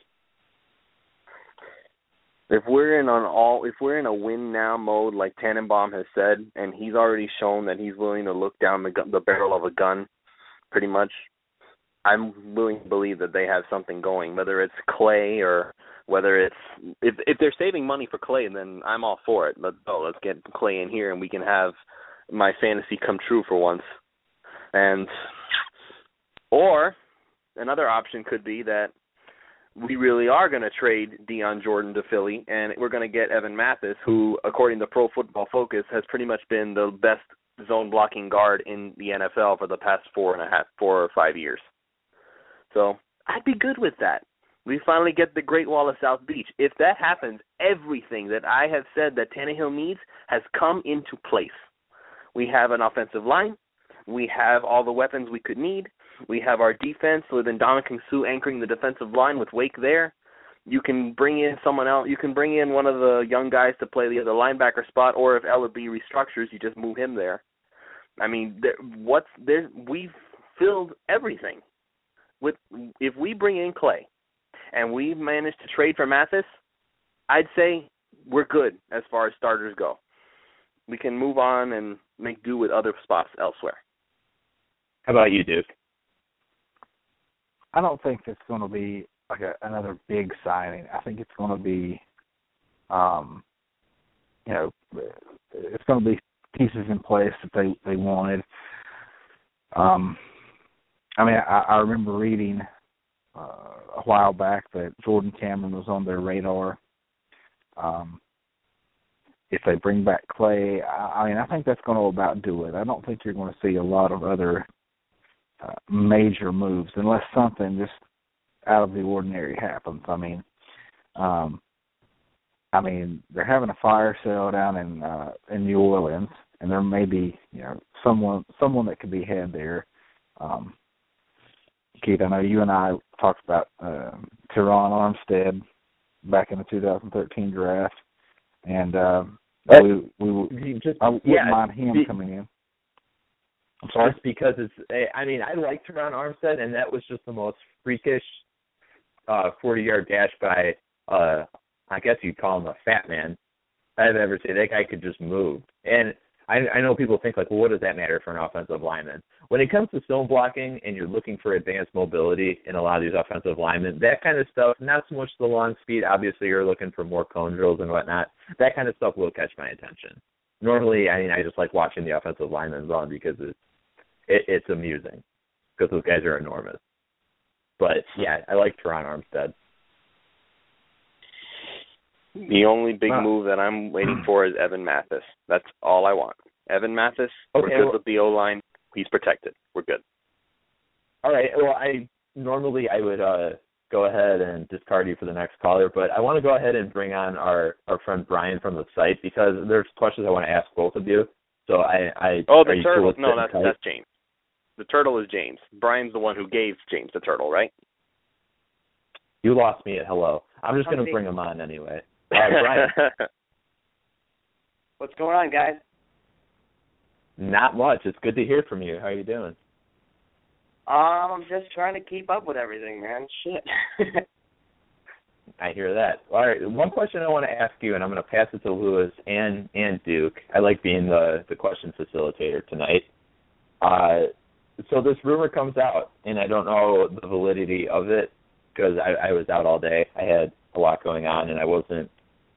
If we're in an all, if we're in a win now mode, like Tannenbaum has said, and he's already shown that he's willing to look down the gun, the barrel of a gun, pretty much, I'm willing to believe that they have something going, whether it's Clay or whether it's if if they're saving money for Clay, then I'm all for it. Let's go. Let's get Clay in here, and we can have my fantasy come true for once. And or another option could be that we really are going to trade Dion Jordan to Philly, and we're going to get Evan Mathis, who, according to Pro Football Focus, has pretty much been the best zone blocking guard in the NFL for the past four and a half, four or five years. So I'd be good with that. We finally get the Great Wall of South Beach. If that happens, everything that I have said that Tannehill needs has come into place. We have an offensive line. We have all the weapons we could need. We have our defense with Ndamukong Suh anchoring the defensive line with Wake there. You can bring in someone else. You can bring in one of the young guys to play the other linebacker spot, or if Ellerbe restructures, you just move him there. I mean, there, what's there? We've filled everything. With if we bring in Clay, and we've managed to trade for Mathis, I'd say we're good as far as starters go. We can move on and make do with other spots elsewhere. How about you, Duke? I don't think it's going to be like a, another big signing. I think it's going to be, um, you know, it's going to be pieces in place that they they wanted. Um, I mean, I, I remember reading uh, a while back that Jordan Cameron was on their radar. Um, if they bring back Clay, I, I mean, I think that's going to about do it. I don't think you're going to see a lot of other uh, major moves unless something just out of the ordinary happens. I mean, um, I mean they're having a fire sale down in uh, in New Orleans, and there may be you know someone someone that could be had there. Um, Keith, I know you and I talked about uh, Terron Armstead back in the 2013 draft, and uh, we we just I wouldn't yeah, mind him be, coming in. I'm sorry. Just because it's, eh, I mean, I like Terron Armstead, and that was just the most freakish uh 40 yard dash by, uh I guess you'd call him a fat man. I've ever seen that guy could just move. And I, I know people think like, well, what does that matter for an offensive lineman? When it comes to zone blocking and you're looking for advanced mobility in a lot of these offensive linemen, that kind of stuff, not so much the long speed. Obviously, you're looking for more cone drills and whatnot. That kind of stuff will catch my attention. Normally, I mean, I just like watching the offensive linemen run because it's it, it's amusing because those guys are enormous. But yeah, I like Terron Armstead. The only big Wow. move that I'm waiting for is Evan Mathis. That's all I want. Evan Mathis, we're Okay, good well- with the O line. He's protected. We're good. All right. Well, I normally I would uh go ahead and discard you for the next caller, but I want to go ahead and bring on our our friend Brian from the site because there's questions I want to ask both of you. So I I Oh, are the you cool turtle. with no, that's tight? that's James. The turtle is James. Brian's the one who gave James the turtle, right? You lost me at hello. I'm just going to bring him on anyway. All right, Brian. What's going on, guys? Not much. It's good to hear from you. How are you doing? Um, I'm just trying to keep up with everything, man. Shit. I hear that. All right, one question I want to ask you, and I'm going to pass it to Lewis and and Duke. I like being the the question facilitator tonight. Uh, so this rumor comes out, and I don't know the validity of it because I, I was out all day. I had a lot going on, and I wasn't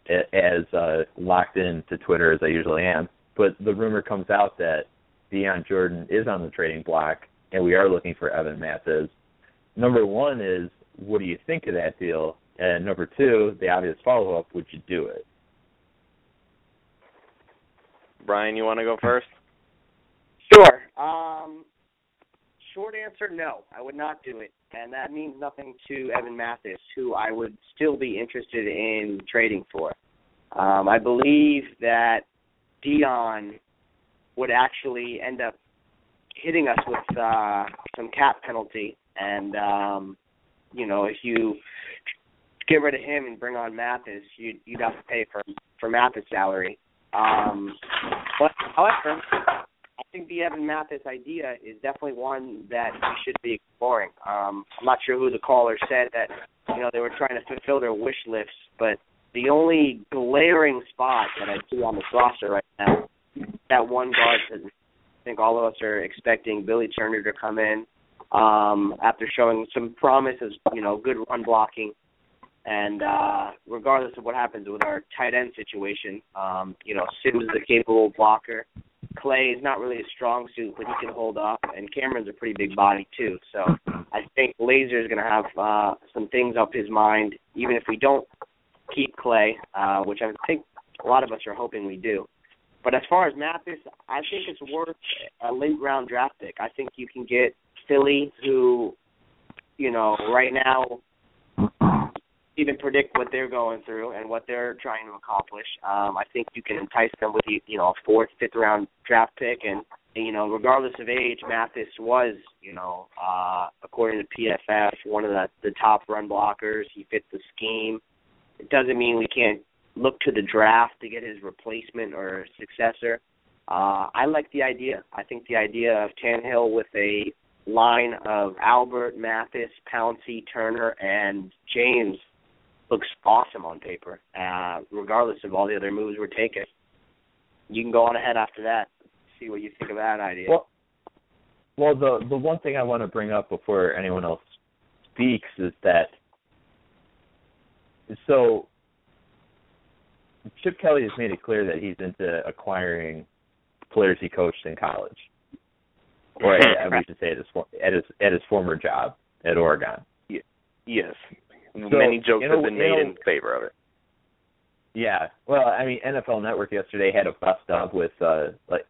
as uh, locked in to Twitter as I usually am. But the rumor comes out that Dion Jordan is on the trading block, and we are looking for Evan Mathis. Number one is, what do you think of that deal? And number two, the obvious follow up, would you do it? Brian, you want to go first? Sure. Um, short answer, no. I would not do it, and that means nothing to Evan Mathis, who I would still be interested in trading for. Um, I believe that Dion would actually end up hitting us with uh, some cap penalty, and um, you know, if you get rid of him and bring on Mathis, you'd you'd have to pay for for Mathis' salary. Um, but however, think the Evan Mathis idea is definitely one that we should be exploring. Um, I'm not sure who the caller said that you know they were trying to fulfill their wish lists, but the only glaring spot that I see on this roster right now, that one guard that I think all of us are expecting Billy Turner to come in. um, after showing some promise as you know good run blocking. And uh, regardless of what happens with our tight end situation, um, you know Sims is a capable blocker. Clay is not really a strong suit, but he can hold up, and Cameron's a pretty big body too. So I think Lazor is going to have uh, some things up his mind, even if we don't keep Clay, uh, which I think a lot of us are hoping we do. But as far as Mathis, I think it's worth a late round draft pick. I think you can get Philly, who, you know, right now even predict what they're going through and what they're trying to accomplish. Um, I think you can entice them with you know a fourth, fifth round draft pick, and you know regardless of age, Mathis was you know uh, according to PFF one of the the top run blockers. He fits the scheme. It doesn't mean we can't look to the draft to get his replacement or successor. Uh, I like the idea. I think the idea of Tannehill with a line of Albert, Mathis, Pouncey, Turner, and James looks awesome on paper, uh, regardless of all the other moves we're taking. You can go on ahead after that, see what you think of that idea. Well, well, the the one thing I want to bring up before anyone else speaks is that so Chip Kelly has made it clear that he's into acquiring players he coached in college, or at, we should say at his at his at his former job at Oregon. Yes, So, many jokes have been made in favor of it. Yeah. Well, I mean, NFL Network yesterday had a bust up with uh like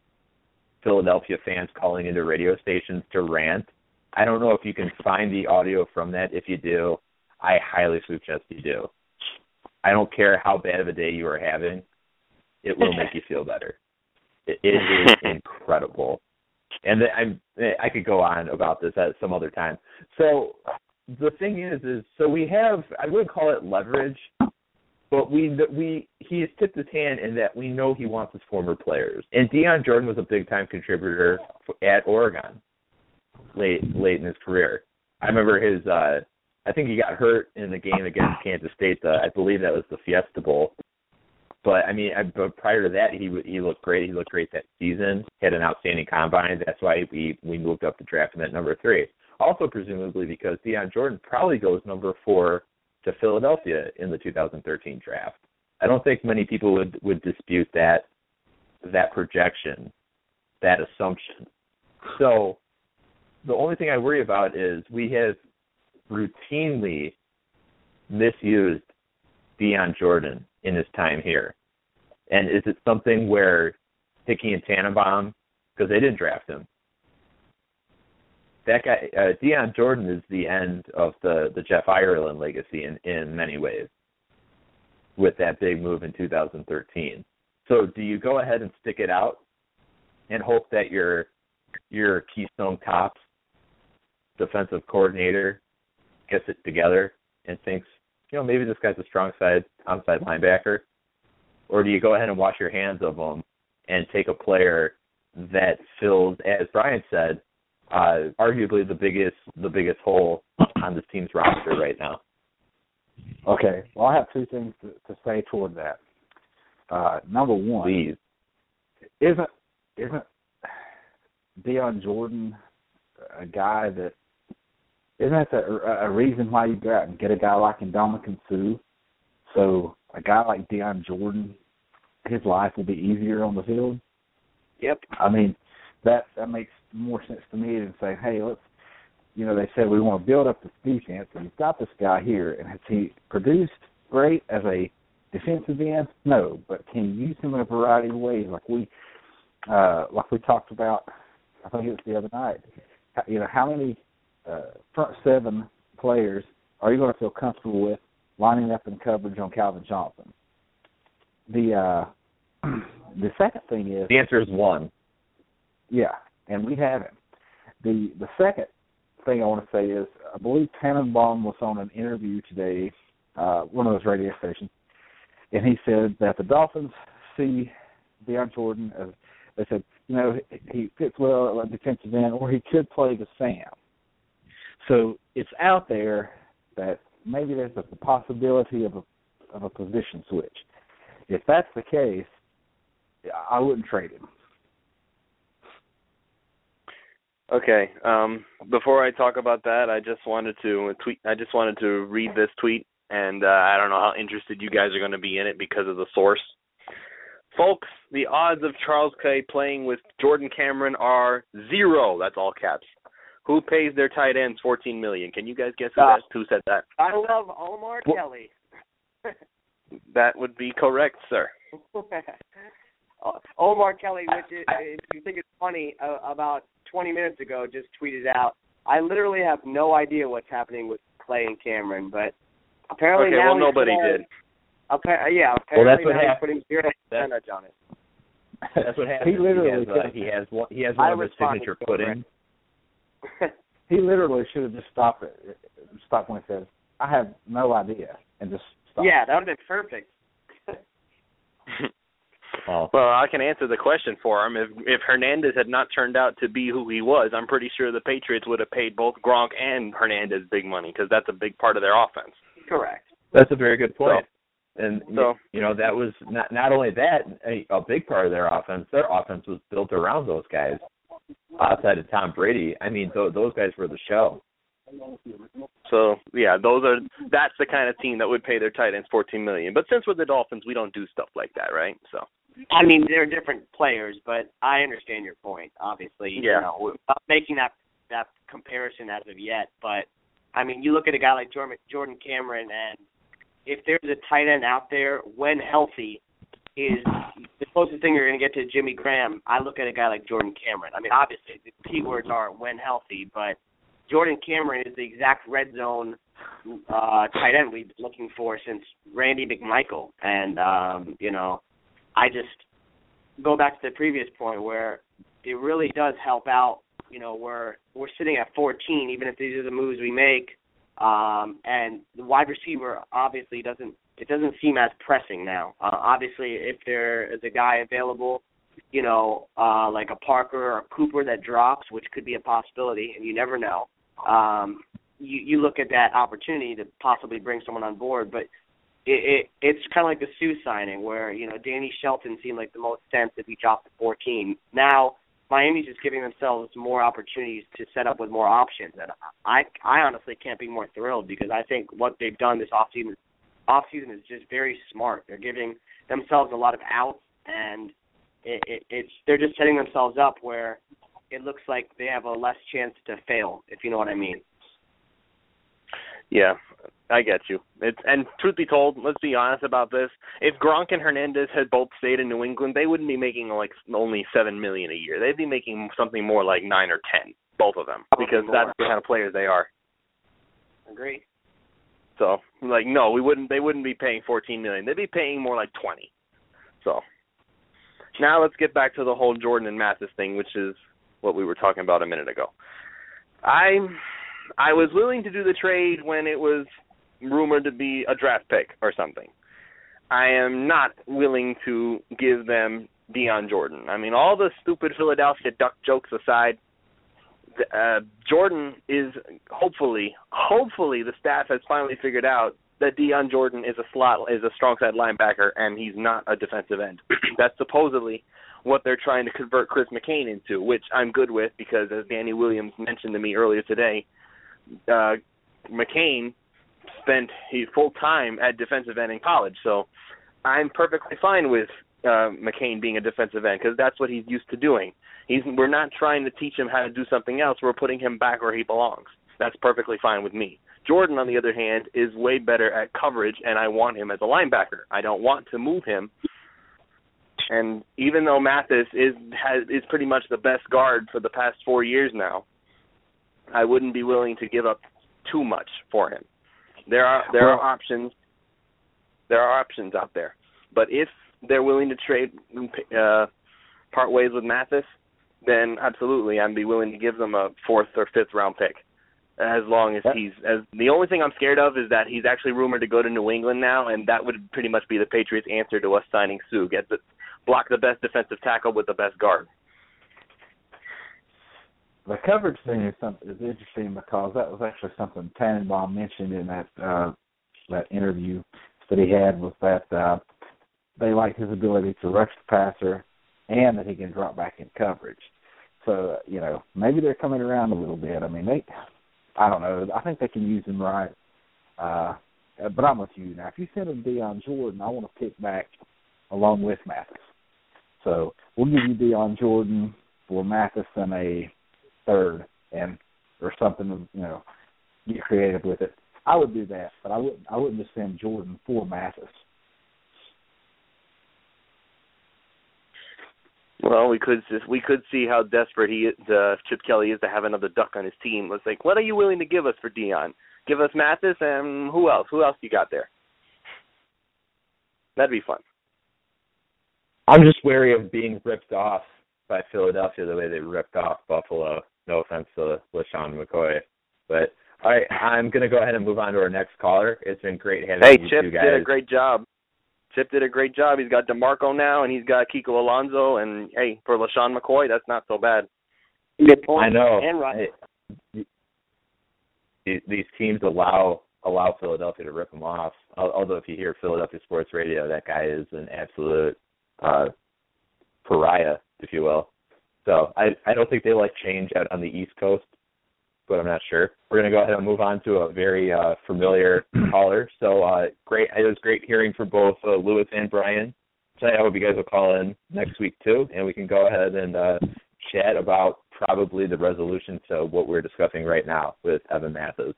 Philadelphia fans calling into radio stations to rant. I don't know if you can find the audio from that. If you do, I highly suggest you do. I don't care how bad of a day you are having, it will make you feel better. It, it is incredible. And the, I'm I could go on about this at some other time. So the thing is, is so we have I wouldn't call it leverage, but we we he has tipped his hand in that we know he wants his former players. And Dion Jordan was a big time contributor at Oregon late late in his career. I remember his uh I think he got hurt in the game against Kansas State. The, I believe that was the Fiesta Bowl. But I mean, I, but prior to that, he he looked great. He looked great that season. Had an outstanding combine. That's why we we moved up the draft him at number three. Also, presumably because Dion Jordan probably goes number four to Philadelphia in the 2013 draft. I don't think many people would would dispute that that projection, that assumption. So the only thing I worry about is we have routinely misused Dion Jordan in his time here. And is it something where Hickey and Tannenbaum, because they didn't draft him, that guy uh, Dion Jordan is the end of the the Jeff Ireland legacy in in many ways with that big move in 2013. So do you go ahead and stick it out and hope that your your Keystone Cops defensive coordinator gets it together and thinks, you know, maybe this guy's a strong side onside linebacker, or do you go ahead and wash your hands of him and take a player that fills, as Brian said, uh, arguably the biggest the biggest hole on this team's roster right now. Okay. Well, I have two things to, to say toward that. Uh, number one, Please. isn't isn't Dion Jordan a guy that isn't that the, a reason why you go out and get a guy like Ndamukong Suh? So a guy like Dion Jordan, his life will be easier on the field. Yep. I mean, that that makes more sense to me than saying, hey, let's. You know, they said we want to build up this defense, and we've got this guy here, and has he produced great as a defensive end? No, but can you use him in a variety of ways, like we, uh, like we talked about. I think it was the other night. You know, how many uh, front seven players are you going to feel comfortable with lining up in coverage on Calvin Johnson? The uh, the second thing is The answer is one. yeah, and we have him. The the second thing I want to say is I believe Tannenbaum was on an interview today, uh, one of those radio stations, and he said that the Dolphins see Dion Jordan as they said, you know, he fits well at defensive end, or he could play the Sam. So it's out there that maybe there's a possibility of a of a position switch. If that's the case, I wouldn't trade him. Okay. Um, before I talk about that, I just wanted to tweet. I just wanted to read this tweet, and uh, I don't know how interested you guys are going to be in it because of the source. Folks, the odds of Charles Clay playing with Jordan Cameron are zero. That's all caps. Who pays their tight ends fourteen million? Can you guys guess who, Uh, that, who said that? I love Omar Kelly. That would be correct, sir. Omar Kelly, which is, if you think it's funny, uh, about 20 minutes ago just tweeted out, I literally have no idea what's happening with Clay and Cameron, but apparently Okay, now well nobody putting- did. Appa- yeah, Well, apparently that's what now he's happened. putting zero That's- percentage on it. That's what happens. He literally he has, uh, he has one. He has I one of his signature put in. He literally should have just stopped it. Stopped when he says, "I have no idea," and just stopped. yeah, that would have been perfect. Oh, Well, I can answer the question for him. If if Hernandez had not turned out to be who he was, I'm pretty sure the Patriots would have paid both Gronk and Hernandez big money because that's a big part of their offense. Correct. that's a very good point. and So- you know that was not not only that a, a big part of their offense. Their offense was built around those guys. Outside of Tom Brady, I mean, th- those guys were the show. So yeah, those are that's the kind of team that would pay their tight ends 14 million. But since we're the Dolphins, we don't do stuff like that, right? So I mean, they're different players, but I understand your point. Obviously, Yeah. you know, not making that that comparison as of yet. But I mean, you look at a guy like Jordan, Jordan Cameron, and if there's a tight end out there when healthy, is the closest thing you're going to get to Jimmy Graham. I look at a guy like Jordan Cameron. I mean, obviously the key words are when healthy, but Jordan Cameron is the exact red zone uh tight end we've been looking for since Randy McMichael. And um, you know, I just go back to the previous point where it really does help out. You know, we're we're sitting at 14, even if these are the moves we make, um, and the wide receiver obviously doesn't. It doesn't seem as pressing now. Uh, obviously, if there is a guy available, you know, uh, like a Parker or a Cooper that drops, which could be a possibility, and you never know. Um, you you look at that opportunity to possibly bring someone on board, but it, it it's kind of like the Suh signing where you know Danny Shelton seemed like the most sense if he dropped to 14. Now Miami's just giving themselves more opportunities to set up with more options, and I I honestly can't be more thrilled because I think what they've done this offseason offseason is just very smart. They're giving themselves a lot of outs, and it, it, it's they're just setting themselves up where it looks like they have a less chance to fail, if you know what I mean. yeah, I get you. It's and truth be told, let's be honest about this. If Gronk and Hernandez had both stayed in New England, they wouldn't be making like only seven million a year. They'd be making something more like nine or ten, both of them, because that's the kind of players they are. Agree. So, like, no, we wouldn't. They wouldn't be paying fourteen million. They'd be paying more like twenty. So, now let's get back to the whole Jordan and Mathis thing, which is what we were talking about a minute ago. I, I was willing to do the trade when it was rumored to be a draft pick or something. I am not willing to give them Dion Jordan. I mean, all the stupid Philadelphia Duck jokes aside, uh, Jordan is hopefully, hopefully the staff has finally figured out that Dion Jordan is a slot, is a strong side linebacker, and he's not a defensive end. That's supposedly what they're trying to convert Chris McCain into, which I'm good with because, as Danny Williams mentioned to me earlier today, uh, McCain spent full time at defensive end in college, so I'm perfectly fine with uh, McCain being a defensive end because that's what he's used to doing. He's we're not trying to teach him how to do something else. We're putting him back where he belongs. That's perfectly fine with me. Jordan, on the other hand, is way better at coverage, and I want him as a linebacker. I don't want to move him. And even though Mathis is has is pretty much the best guard for the past four years now, I wouldn't be willing to give up too much for him. There are there are options. There are options out there, but if they're willing to trade, uh, part ways with Mathis, then absolutely, I'd be willing to give them a fourth or fifth round pick. As long as he's as the only thing I'm scared of is that he's actually rumored to go to New England now, and that would pretty much be the Patriots' answer to us signing Suh. Get the block the best defensive tackle with the best guard. The coverage thing is something is interesting because that was actually something Tannenbaum mentioned in that uh, that interview that he had was that uh, they like his ability to rush the passer and that he can drop back in coverage. So you know, maybe they're coming around a little bit. I mean, they, I don't know. I think they can use him right. Uh, but I'm with you now. If you send him Dion Jordan, I want to pick back along with Mathis. So we'll give you Dion Jordan for Mathis and a third, and or something. You know, get creative with it. I would do that, but I wouldn't. I wouldn't just send Jordan for Mathis. Well, we could just, we could see how desperate he is, uh, Chip Kelly is to have another duck on his team. Let's like, what are you willing to give us for Dion? Give us Mathis and who else? Who else you got there? That'd be fun. I'm just wary of being ripped off by Philadelphia the way they ripped off Buffalo. No offense to LeSean McCoy, but all right, I'm gonna go ahead and move on to our next caller. It's been great having hey, you Chip two guys. did a great job. Chip did a great job. He's got Demarco now, and he's got Kiko Alonso, and hey, for LeSean McCoy, that's not so bad. Good point. I know. And right. I- these teams allow allow Philadelphia to rip them off. Although if you hear Philadelphia sports radio, that guy is an absolute uh, pariah, if you will. So I I don't think they like change out on the East Coast, but I'm not sure. We're gonna go ahead and move on to a very uh, familiar caller. So uh, great, it was great hearing from both uh, Lewis and Brian. tonight. I hope you guys will call in next week too, and we can go ahead and uh, chat about probably the resolution to what we're discussing right now with Evan Mathis.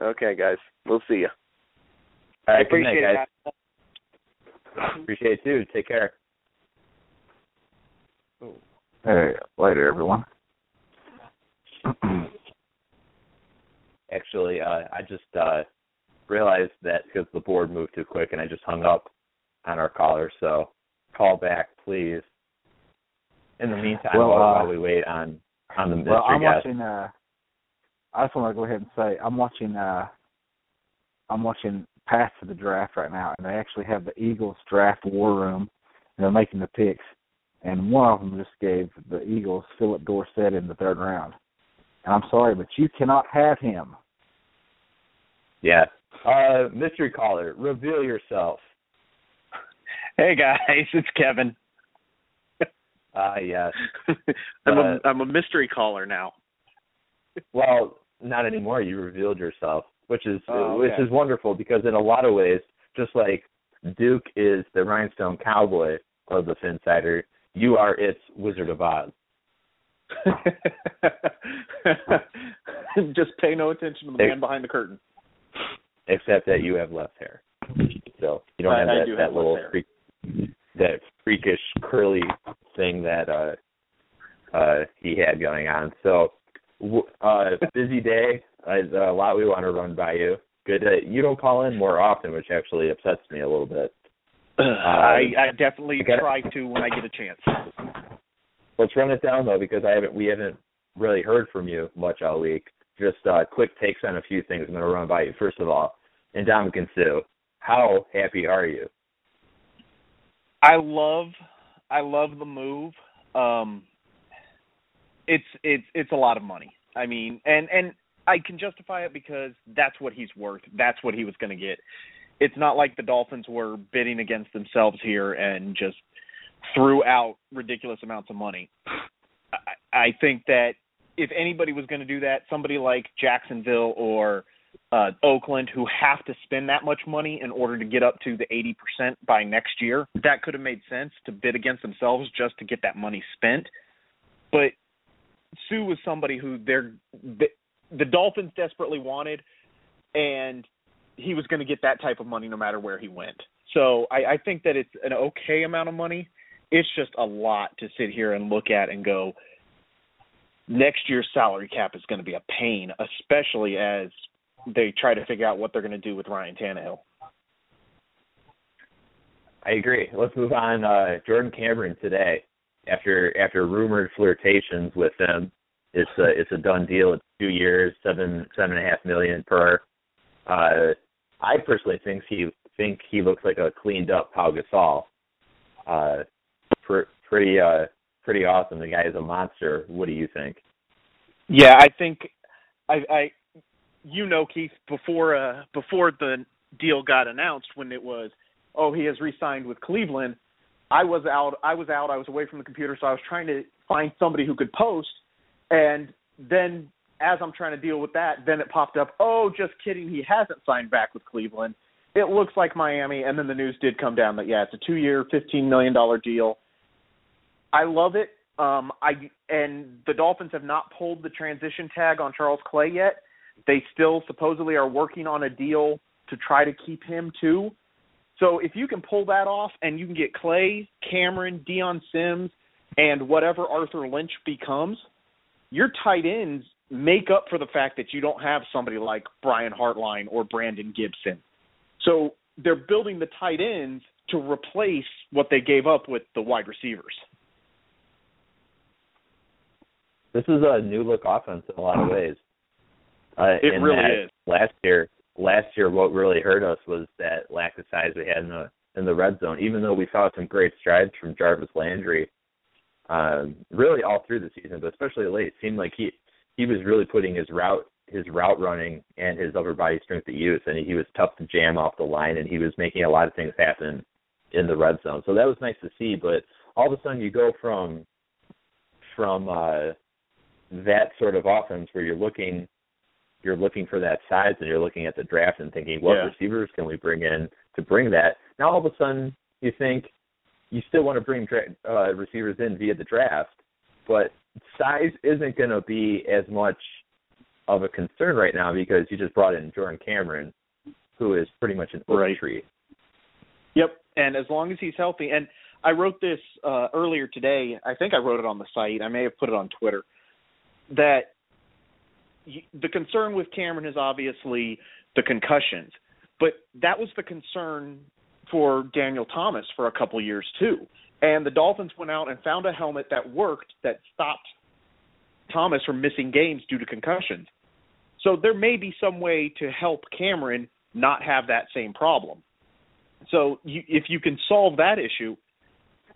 Okay, guys, we'll see you. All right, I good night, appreciate guys. that. Appreciate it too. Take care. Hey, later, everyone. Actually, uh, I just uh, realized that because the board moved too quick, and I just hung up on our caller. So call back, please. In the meantime, Well, while, uh, while we wait on on the mystery Well, I'm guest. watching. Uh, I just want to go ahead and say I'm watching. Uh, I'm watching Path to the Draft right now, and they actually have the Eagles draft war room, and they're making the picks. And one of them just gave the Eagles Phillip Dorsett in the third round. And I'm sorry, but you cannot have him. Yeah. Uh, mystery caller, reveal yourself. Hey guys, it's Kevin. Ah, yes. I'm Uh, a I'm a mystery caller now. Well, not anymore. You revealed yourself, which is Oh, which is wonderful because in a lot of ways, just like Duke is the rhinestone cowboy of the Phinsider, you are its Wizard of Oz. Just pay no attention to the man behind the curtain. except that you have left hair. So you don't I- have I that, that have little freak, that freakish curly thing that uh uh he had going on. So uh busy day. Uh, a lot we want to run by you. Good. Uh, you don't call in more often, which actually upsets me a little bit. I I definitely I try to when I get a chance. Let's run it down though, because I haven't we haven't really heard from you much all week. Just uh, quick takes on a few things I'm going to run by you. First of all, Ndamukong Suh, how happy are you? I love I love the move. Um it's it's it's a lot of money. I mean, and and I can justify it because that's what he's worth. That's what he was going to get. It's not like the Dolphins were bidding against themselves here and just threw out ridiculous amounts of money. I, I think that if anybody was going to do that, somebody like Jacksonville or uh, Oakland, who have to spend that much money in order to get up to the 80% by next year, that could have made sense to bid against themselves just to get that money spent. But Suh was somebody who they're the, the Dolphins desperately wanted, and he was going to get that type of money no matter where he went. So I, I think that it's an okay amount of money. It's just a lot to sit here and look at and go. Next year's salary cap is going to be a pain, especially as they try to figure out what they're going to do with Ryan Tannehill. I agree. Let's move on. Uh, Jordan Cameron today, after after rumored flirtations with him, it's a it's a done deal. It's two years, seven seven and a half million per. Uh, I personally think he think he looks like a cleaned up Pau Gasol. Uh, pr- pretty uh pretty awesome. The guy is a monster. What do you think? Yeah, I think I, I you know Keith before uh before the deal got announced when it was oh he has re-signed with Cleveland I was out I was out I was away from the computer so I was trying to find somebody who could post. And then as I'm trying to deal with that, then it popped up, oh, just kidding, he hasn't signed back with Cleveland. It looks like Miami, and then the news did come down that yeah, it's a two-year, fifteen million dollar deal. I love it. Um, I and the Dolphins have not pulled the transition tag on Charles Clay yet. They still supposedly are working on a deal to try to keep him too. So if you can pull that off and you can get Clay, Cameron, Dion Sims, and whatever Arthur Lynch becomes, your tight ends make up for the fact that you don't have somebody like Brian Hartline or Brandon Gibson. So they're building the tight ends to replace what they gave up with the wide receivers. This is a new look offense in a lot of ways. Uh, it really is. Last year, last year, what really hurt us was that lack of size we had in the in the red zone. Even though we saw some great strides from Jarvis Landry, um, really all through the season, but especially late, it seemed like he he was really putting his route his route running and his upper body strength to use, and he was tough to jam off the line, and he was making a lot of things happen in the red zone. So that was nice to see. But all of a sudden, you go from from uh, that sort of offense where you're looking you're looking for that size and you're looking at the draft and thinking what yeah. receivers can we bring in to bring that. Now all of a sudden you think you still want to bring dra- uh, receivers in via the draft, but size isn't going to be as much of a concern right now because you just brought in Jordan Cameron, who is pretty much an oak right. tree. Yep, and as long as he's healthy, and I wrote this uh, earlier today. I think I wrote it on the site. I may have put it on Twitter. That the concern with Cameron is obviously the concussions, but that was the concern for Daniel Thomas for a couple years too. And the Dolphins went out and found a helmet that worked that stopped Thomas from missing games due to concussions. So there may be some way to help Cameron not have that same problem. So you, if you can solve that issue,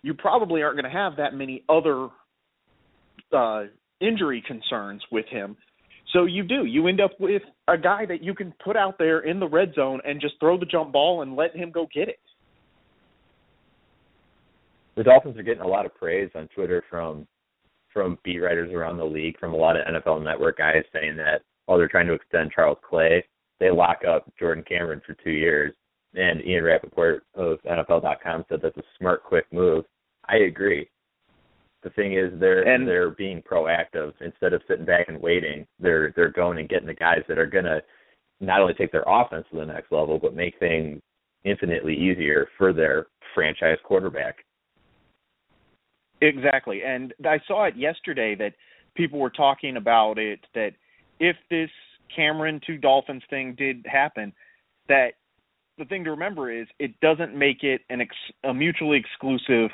you probably aren't going to have that many other uh, injury concerns with him. So you do. You end up with a guy that you can put out there in the red zone and just throw the jump ball and let him go get it. The Dolphins are getting a lot of praise on Twitter from from beat writers around the league, from a lot of NFL Network guys saying that while they're trying to extend Charles Clay, they lock up Jordan Cameron for two years. And Ian Rapoport of NFL.com said that's a smart, quick move. I agree. The thing is, they're and, they're being proactive instead of sitting back and waiting. They're they're going and getting the guys that are gonna not only take their offense to the next level, but make things infinitely easier for their franchise quarterback. Exactly, and I saw it yesterday that people were talking about it that if this Cameron to Dolphins thing did happen, that the thing to remember is it doesn't make it an ex- a mutually exclusive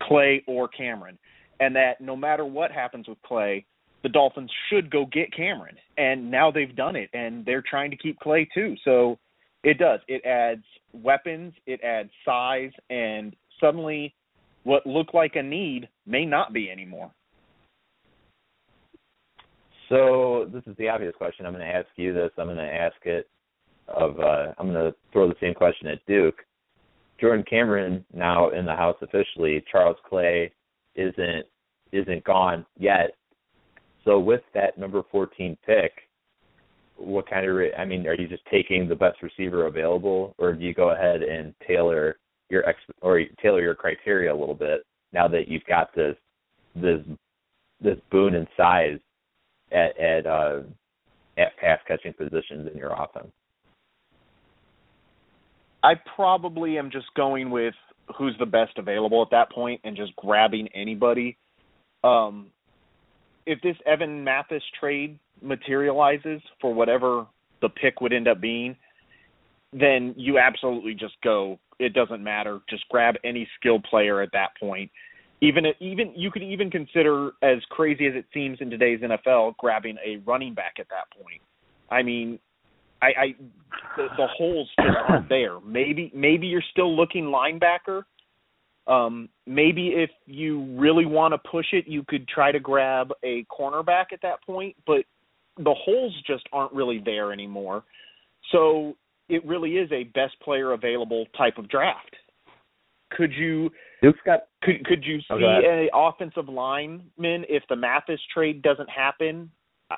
Clay or Cameron and that no matter what happens with Clay, the Dolphins should go get Cameron. And now they've done it, and they're trying to keep Clay too. So it does. It adds weapons, it adds size, and suddenly what looked like a need may not be anymore. So this is the obvious question. I'm going to ask you this. I'm going to ask it of. Uh, I'm going to throw the same question at Duke. Jordan Cameron now in the house officially. Charles Clay isn't isn't gone yet. So with that number 14 pick, what kind of I mean, are you just taking the best receiver available, or do you go ahead and tailor your ex or tailor your criteria a little bit now that you've got this this this boon in size at at uh, at pass catching positions in your offense? I probably am just going with who's the best available at that point and just grabbing anybody. Um, if this Evan Mathis trade materializes for whatever the pick would end up being, then you absolutely just go. It doesn't matter. Just grab any skilled player at that point. Even even you could even consider, as crazy as it seems in today's NFL, grabbing a running back at that point. I mean, I, I the, the holes just aren't there. Maybe maybe you're still looking linebacker. Um, maybe if you really want to push it, you could try to grab a cornerback at that point, but the holes just aren't really there anymore. So it really is a best player available type of draft. Could you Duke's got. Could could you Oh, see an offensive lineman if the Mathis trade doesn't happen?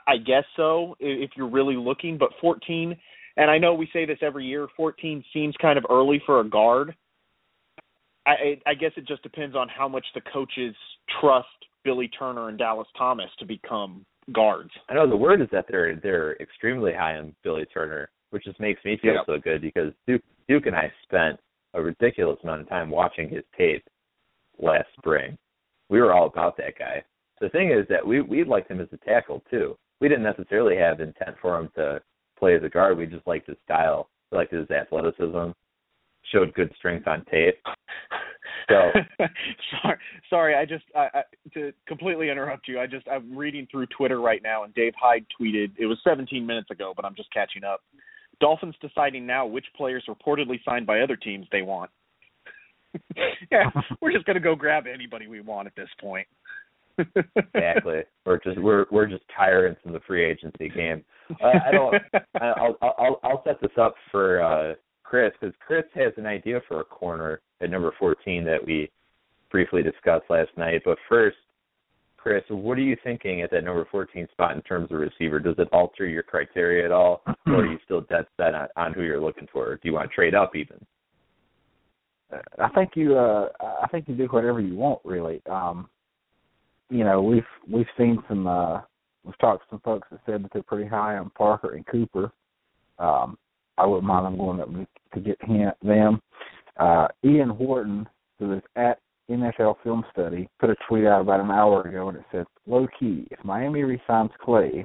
I- guess so. If you're really looking, but 14, and I know we say this every year, 14 seems kind of early for a guard. I I I guess it just depends on how much the coaches trust Billy Turner and Dallas Thomas to become guards. I know the word is that they're they're extremely high on Billy Turner, which just makes me feel Yep. so good because Duke Duke and I spent a ridiculous amount of time watching his tape last spring. We were all about that guy. The thing is that we we liked him as a tackle too. We didn't necessarily have intent for him to play as a guard. We just liked his style. We liked his athleticism. Showed good strength on tape. So sorry, sorry. I just I, I, to completely interrupt you. I just I'm reading through Twitter right now, and Dave Hyde tweeted. It was 17 minutes ago, but I'm just catching up. Dolphins deciding now which players reportedly signed by other teams they want. yeah, we're just gonna go grab anybody we want at this point. exactly. We're just we're we're just tyrants in the free agency game. Uh, I don't. I'll I'll I'll set this up for uh Chris because Chris has an idea for a corner at number 14 that we briefly discussed last night. But first, Chris, what are you thinking at that number 14 spot in terms of receiver? Does it alter your criteria at all, or are you still dead set on, on who you're looking for? Or do you want to trade up even? I think you uh I think you do whatever you want really. Um you know, we've we've seen some uh we've talked to some folks that said that they're pretty high on Parker and Cooper. Um I wouldn't mind them going up to get him them. Uh Ian Horton, who is at NFL Film Study, put a tweet out about an hour ago and it said, Low key, if Miami resigns Clay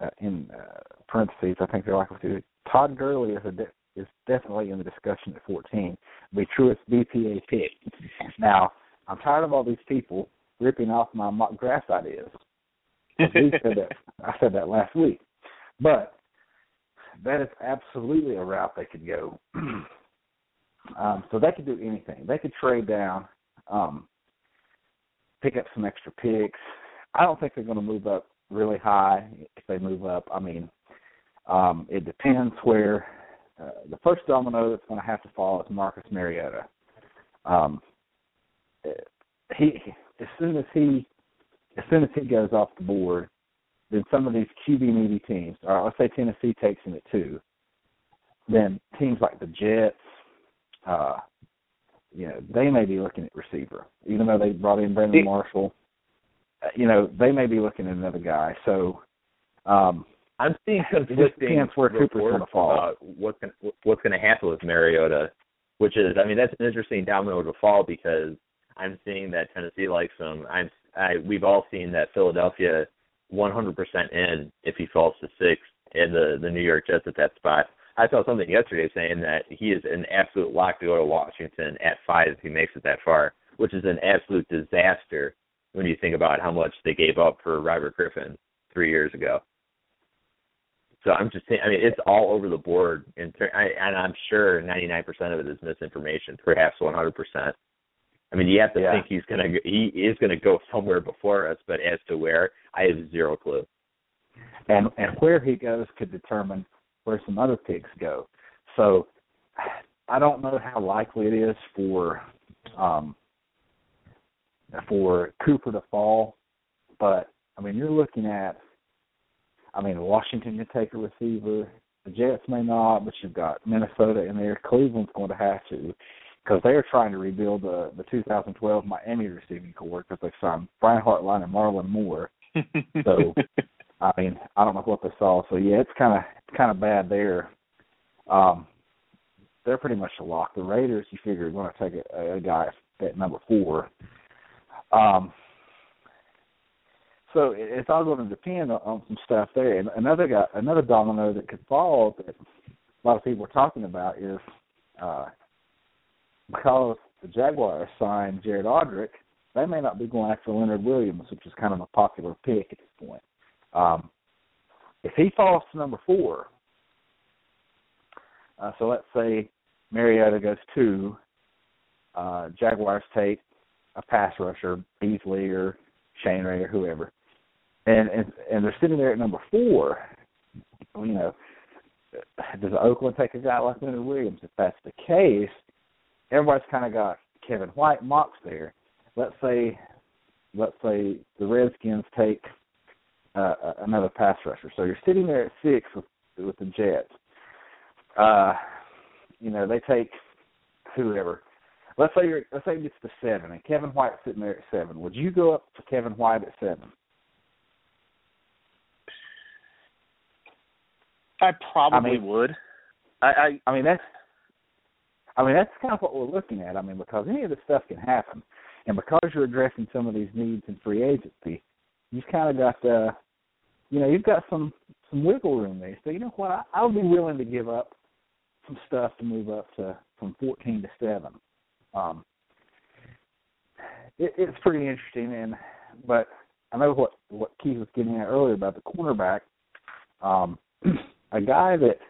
uh, in uh, parentheses, I think they're likely to Todd Gurley is a de- is definitely in the discussion at 14. Be Truett's BPA pick. Now, I'm tired of all these people ripping off my mock draft ideas. we said that, I said that last week, but that is absolutely a route they could go. um, so they could do anything. They could trade down, um, pick up some extra picks. I don't think they're going to move up really high. If they move up, I mean, um, it depends where uh, the first domino that's going to have to fall is Marcus Mariota. Um, he as soon as he as soon as he goes off the board, then some of these QB needy teams, or let's say Tennessee takes him at two, then teams like the Jets, uh, you know, they may be looking at receiver, even though they brought in Brandon Marshall. uh, You know, they may be looking at another guy. So, um, I'm seeing conflicting where Cooper's going to fall. about what's going what's going to happen with Mariota, which is I mean that's an interesting domino to fall because I'm seeing that Tennessee likes him. I'm I we've all seen that Philadelphia 100% in if he falls to six, and the the New York Jets at that spot. I saw something yesterday saying that he is an absolute lock to go to Washington at five if he makes it that far, which is an absolute disaster when you think about how much they gave up for Robert Griffin three years ago. So I'm just saying, I mean, it's all over the board, in ter- I, and I'm sure 99% of it is misinformation, perhaps 100%. I mean, you have to Yeah. think he's gonna he is gonna go somewhere before us, but as to where, I have zero clue. and and where he goes could determine where some other picks go. So I don't know how likely it is for um for Cooper to fall, but I mean you're looking at I mean Washington can take a receiver, the Jets may not, but you've got Minnesota in there, Cleveland's going to have to because they're trying to rebuild the the 2012 Miami receiving corps because they signed Brian Hartline and Marlon Moore. So I mean, I don't know what they saw. So yeah, it's kind of kind of bad there. Um, they're pretty much a lock. The Raiders, you figure, are going to take a, a guy at number four. Um, so it, it's all going to depend on, on some stuff there. And another guy, another domino that could fall that a lot of people are talking about is uh, because the Jaguars signed Jared Odrick, they may not be going after Leonard Williams, which is kind of a popular pick at this point. Um, if he falls to number four, uh, so let's say Mariota goes two, uh, Jaguars take a pass rusher, Beasley or Shane Ray or whoever, and and and they're sitting there at number four. You know, does Oakland take a guy like Leonard Williams? If that's the case, everybody's kind of got Kevin White, Mott's there. Let's say, let's say the Redskins take uh, another pass rusher. So you're sitting there at six with with the Jets. Uh, you know they take whoever. Let's say you're let's say it gets to seven, and Kevin White's sitting there at seven. Would you go up to Kevin White at seven? I probably I mean, would. I, I I mean that's I mean that's kind of what we're looking at. I mean because any of this stuff can happen, and because you're addressing some of these needs in free agency, you've kind of got uh, you know you've got some some wiggle room there. So you know what I, I would be willing to give up some stuff to move up to from 14 to seven. Um, it, it's pretty interesting, and but I know what what Keith was getting at earlier about the cornerback. Um, a guy that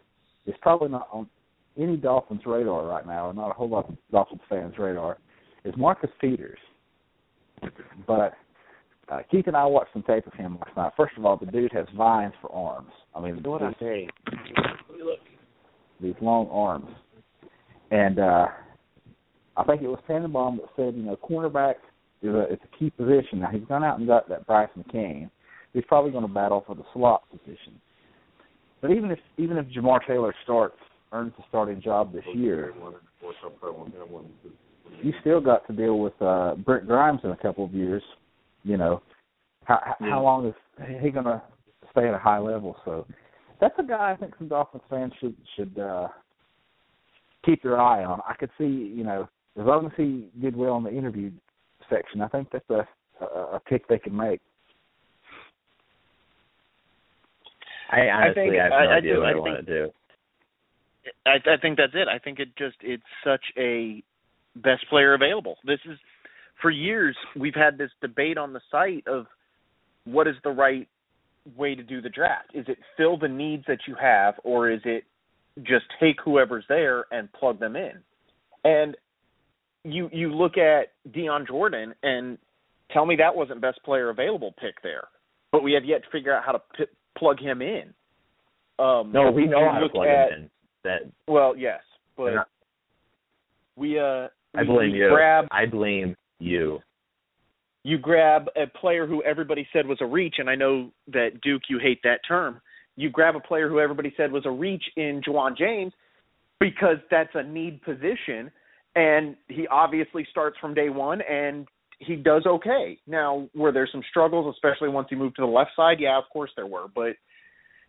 is probably not on any Dolphins radar right now, or not a whole lot of Dolphins fans' radar, is Marcus Peters. But uh, Keith and I watched some tape of him last night. First of all, the dude has vines for arms. I mean, What I these, say? these long arms, and uh, I think it was Tannenbaum that said, you know, cornerback is a it's a key position. Now he's gone out and got that Brice McCain. He's probably going to battle for the slot position. But even if even if Jamar Taylor starts earns the starting job this year, you still got to deal with uh Brent Grimes in a couple of years. You know, how Yeah. how long is he going to stay at a high level? So that's a guy I think some Dolphins fans should should uh keep their eye on. I could see, you know, as long as he did well in the interview section, I think that's a a, a pick they can make. I honestly think- have no I- I idea do- what I, I want think- to do. I, I think that's it. I think it just it's such a best player available. This is for years we've had this debate on the site of what is the right way to do the draft. Is it fill the needs that you have or is it just take whoever's there and plug them in? And you you look at Dion Jordan and tell me that wasn't best player available pick there. But we have yet to figure out how to p- plug him in. Um No, we know how to plug at, him in. That well, yes, but not- we uh I we- blame we you. grab I blame you. you grab a player who everybody said was a reach, and I know that Duke you hate that term. You grab a player who everybody said was a reach in Ja'Wuan James because that's a need position, and he obviously starts from day one and he does okay. Now, were there some struggles, especially once he moved to the left side? Yeah, of course there were, but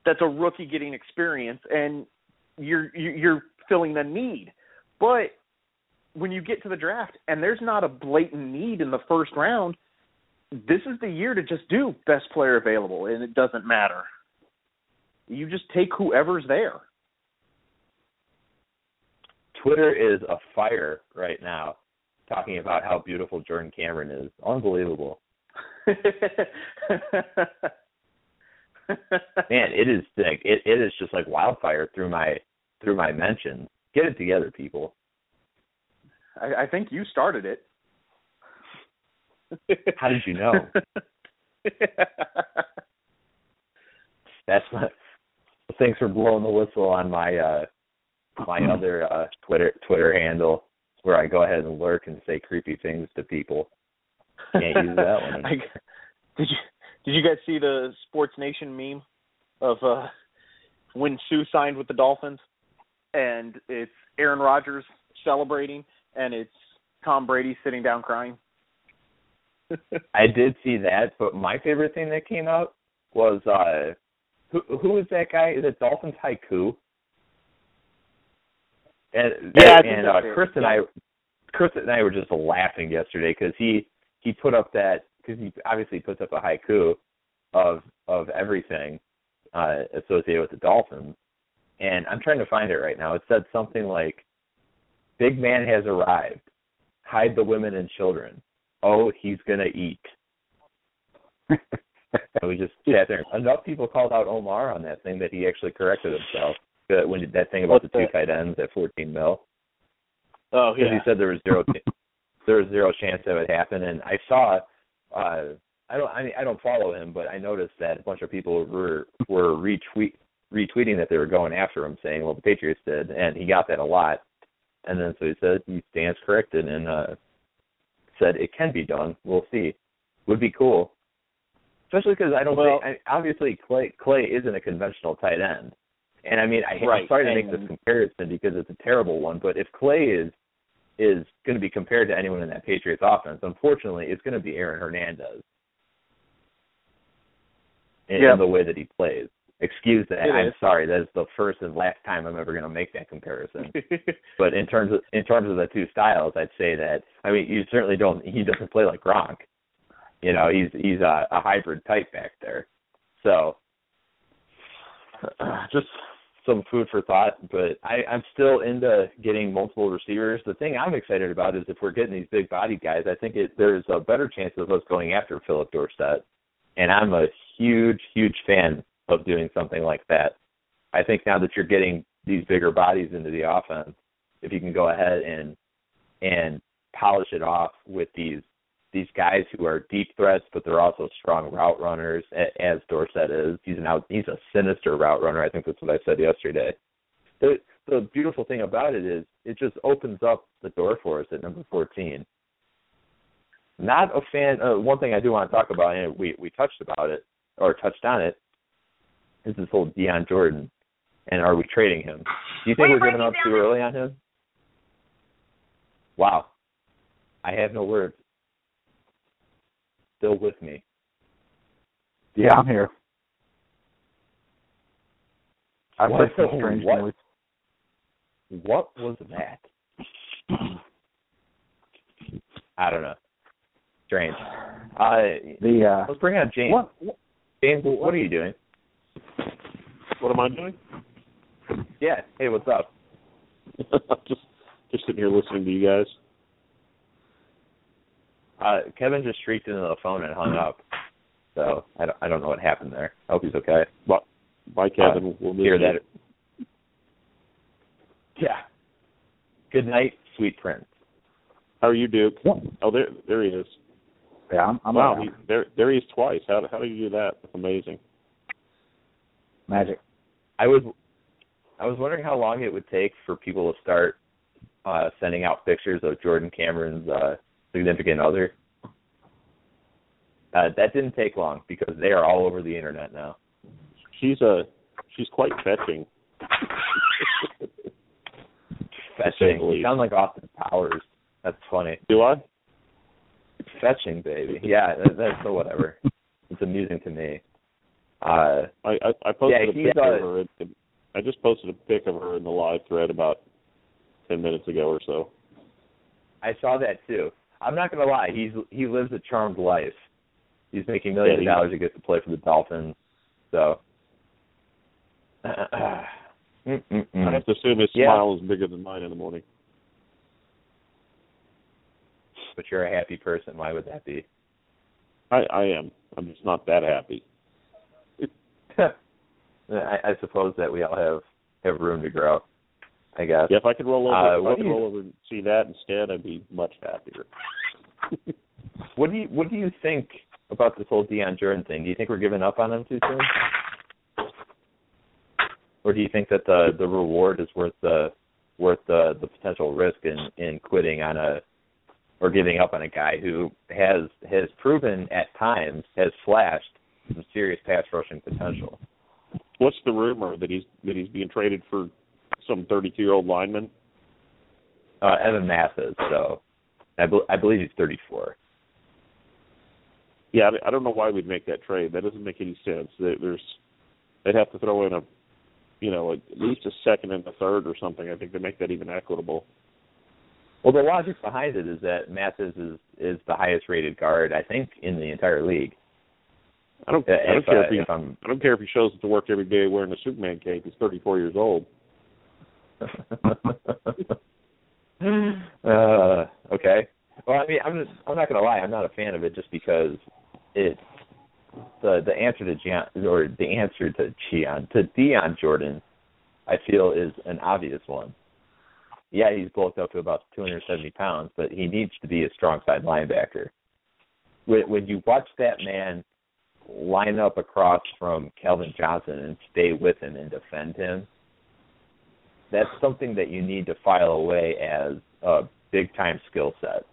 that's a rookie getting experience, and you're you're filling the need. But when you get to the draft and there's not a blatant need in the first round, this is the year to just do best player available, and it doesn't matter. You just take whoever's there. Twitter is afire right now, talking about how beautiful Jordan Cameron is. Unbelievable. Man, it is sick. It it is just like wildfire through my through my mentions. Get it together, people. I, I think you started it. How did you know? That's my thanks for blowing the whistle on my uh my other uh Twitter Twitter handle where I go ahead and lurk and say creepy things to people. Can't use that one. I, did you did you guys see the Sports Nation meme of uh when Suh signed with the Dolphins and it's Aaron Rodgers celebrating and it's Tom Brady sitting down crying? I did see that, but my favorite thing that came out was uh who who is that guy? Is it Dolphins Haiku? And Yeah, and uh. Chris and. I Chris and I were just laughing yesterday because he he put up that because he obviously puts up a haiku of of everything uh associated with the Dolphins, and I'm trying to find it right now. It said something like, "Big man has arrived. Hide the women and children. Oh, he's gonna eat." And we just sat there. Enough people called out Omar on that thing that he actually corrected himself. Uh, When that thing about What's the two that? tight ends at 14 mil, Oh because he said there was zero there was zero chance that would happen. And I saw, uh, I don't, I mean, I don't follow him, but I noticed that a bunch of people were were retweet retweeting that they were going after him, saying, "Well, the Patriots did," and he got that a lot. And then so he said he stands corrected, and uh said it can be done. We'll see. Would be cool, especially because I don't Well- think I, obviously Clay Clay isn't a conventional tight end, and I mean I, Right, I'm sorry to make this comparison because it's a terrible one, but if Clay is is going to be compared to anyone in that Patriots offense, unfortunately, it's going to be Aaron Hernandez in, in the way that he plays. Excuse that. I'm sorry. That's the first and last time I'm ever going to make that comparison. but in terms of in terms of the two styles, I'd say that I mean you certainly don't. He doesn't play like Gronk. You know, he's he's a, a hybrid type back there. So just some food for thought. But I, I'm still into getting multiple receivers. The thing I'm excited about is if we're getting these big body guys, I think it, there's a better chance of us going after Phillip Dorsett. And I'm a huge, huge fan of doing something like that. I think now that you're getting these bigger bodies into the offense, if you can go ahead and and polish it off with these these guys who are deep threats, but they're also strong route runners, as Dorsett is. He's an out, he's a sinister route runner. I think that's what I said yesterday. The the beautiful thing about it is it just opens up the door for us at number 14. Not a fan. Uh, one thing I do want to talk about, and we we touched about it or touched on it, is this whole Dion Jordan, and are we trading him? Do you think we're giving up too early on him? Wow, I have no words. Still with me. Yeah, I'm here. I What- said some strange what? noise. What was that? I don't know. Strange. Uh, The uh, let's bring on James. What, what James, what are you doing? What am I doing? Yeah. Hey, what's up? just just sitting here listening to you guys. Uh, Kevin just shrieked into the phone and hung up. So I don't, I don't know what happened there. I hope he's okay. Bye, bye Kevin. Uh, we'll hear you. that. Yeah. Good night, sweet prince. How are you, Duke? Oh, there there he is. Yeah, I'm, I'm wow, he, there there he is twice. How how did you do that? That's amazing. Magic. I was I was wondering how long it would take for people to start uh sending out pictures of Jordan Cameron's uh significant other. Uh that didn't take long because they are all over the internet now. She's a she's quite fetching. Fetching. You sound like Austin Powers. That's funny. Do I? Fetching, baby. Yeah, that, that's so whatever. It's amusing to me. Uh I I, I posted Yeah, a he's, pic uh, of her. in- I just posted a pic of her in the live thread about ten minutes ago or so. I saw that too. I'm not gonna lie, he's he lives a charmed life. He's making millions Yeah, of dollars. He gets to play for the Dolphins. So Mm-mm-mm. I have to assume his Yeah. smile is bigger than mine in the morning. but you're a happy person. Why would that be? I I am. I'm just not that happy. I, I suppose that we all have have room to grow. I guess. Yeah, if I could roll over, Uh, if I could you- roll over and see that instead, I'd be much happier. What do you What do you think about this whole Dion Jordan thing? Do you think we're giving up on him too soon, or do you think that the the reward is worth the worth the the potential risk in in quitting on a or giving up on a guy who has has proven at times has flashed some serious pass rushing potential? What's the rumor that he's that he's being traded for some 32 year old lineman? Uh, Evan Mathis, so I, bel I believe he's 34. Yeah, I I don't know why we'd make that trade. That doesn't make any sense. There's they'd have to throw in a, you know, at least a second and a third or something. I think to make that even equitable. Well, the logic behind it is that Mathis is is the highest rated guard, I think, in the entire league. I don't. I don't care uh, if, he. if I'm I don't care if he shows up to work every day wearing a Superman cape. He's 34 years old. uh, okay. Well, I mean, I'm just, I'm not gonna lie, I'm not a fan of it just because it the the answer to Gian or the answer to Gian to Dion Jordan, I feel is an obvious one. Yeah, he's bulked up to about 270 pounds, but he needs to be a strong side linebacker. When, when you watch that man line up across from Calvin Johnson and stay with him and defend him, that's something that you need to file away as a big time skill set.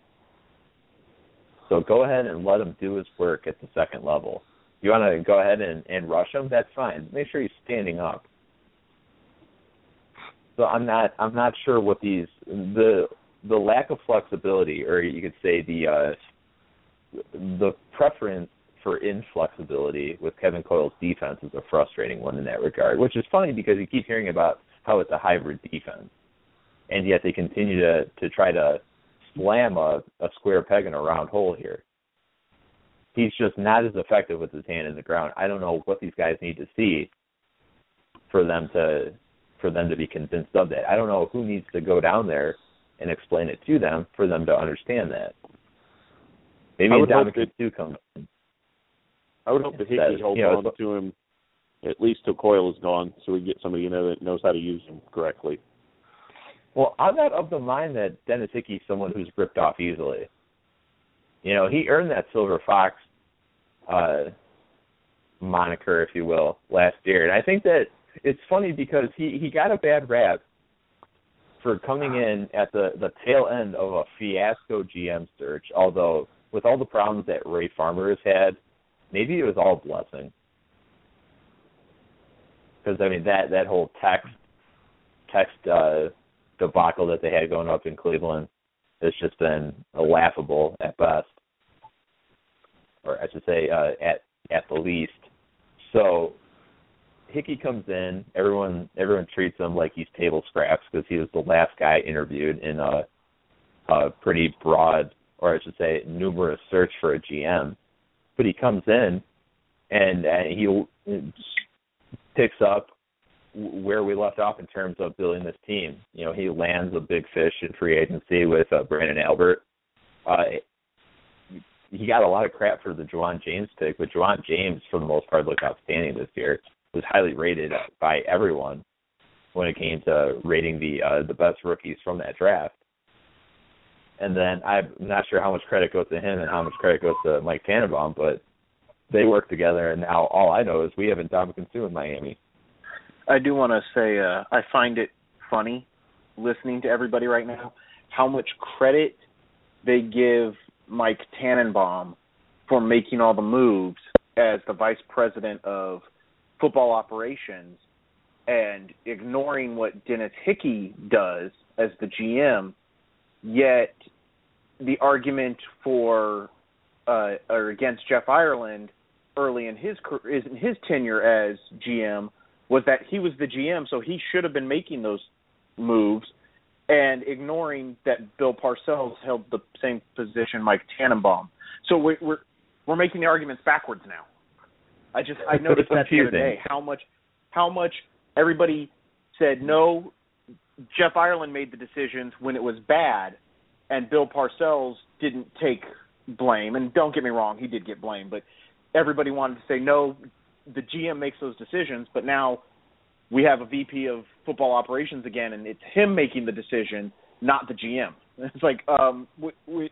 So go ahead and let him do his work at the second level. You want to go ahead and, and rush him? That's fine. Make sure he's standing up. So I'm not I'm not sure what these the the lack of flexibility, or you could say the uh, the preference for inflexibility with Kevin Coyle's defense is a frustrating one in that regard. Which is funny because you keep hearing about how it's a hybrid defense, and yet they continue to to try to slam a, a square peg in a round hole here. He's just not as effective with his hand in the ground. I don't know what these guys need to see for them to for them to be convinced of that. I don't know who needs to go down there and explain it to them for them to understand that. Maybe Ndamukong Suh comes. I would hope that Hickey holds you know, on to him at least till Coyle is gone, so we get somebody you know that knows how to use him correctly. Well, I'm not of the mind that Dennis Hickey's someone who's ripped off easily. You know, he earned that Silver Fox uh moniker, if you will, last year. And I think that it's funny because he he got a bad rap for coming in at the the tail end of a fiasco GM search. Although with all the problems that Ray Farmer has had, maybe it was all a blessing. Because I mean that that whole text text uh debacle that they had going up in Cleveland has just been laughable at best, or I should say uh, at at the least. So Hickey comes in, everyone everyone treats him like he's table scraps because he was the last guy interviewed in a, a pretty broad, or I should say, numerous search for a GM. But he comes in and, and he picks up where we left off in terms of building this team. You know, he lands a big fish in free agency with uh, Branden Albert. Uh, he got a lot of crap for the Ja'Wuan James pick, but Ja'Wuan James, for the most part, looked outstanding this year. Was highly rated by everyone when it came to rating the uh, the best rookies from that draft. And then I'm not sure how much credit goes to him and how much credit goes to Mike Tannenbaum, but they work together. And now all I know is we have Ndamukong Suh in Miami. I do want to say uh, I find it funny listening to everybody right now how much credit they give Mike Tannenbaum for making all the moves as the vice president of football operations and ignoring what Dennis Hickey does as the GM, yet the argument for uh, or against Jeff Ireland early in his in his tenure as GM was that he was the GM, so he should have been making those moves and ignoring that Bill Parcells held the same position Mike Tannenbaum. So we're we're, we're making the arguments backwards now. I just I noticed that the other day how much how much everybody said no. Jeff Ireland made the decisions when it was bad, and Bill Parcells didn't take blame. And don't get me wrong, he did get blame, but everybody wanted to say no the GM makes those decisions, but now we have a VP of football operations again, and it's him making the decision, not the GM. It's like um, we, we,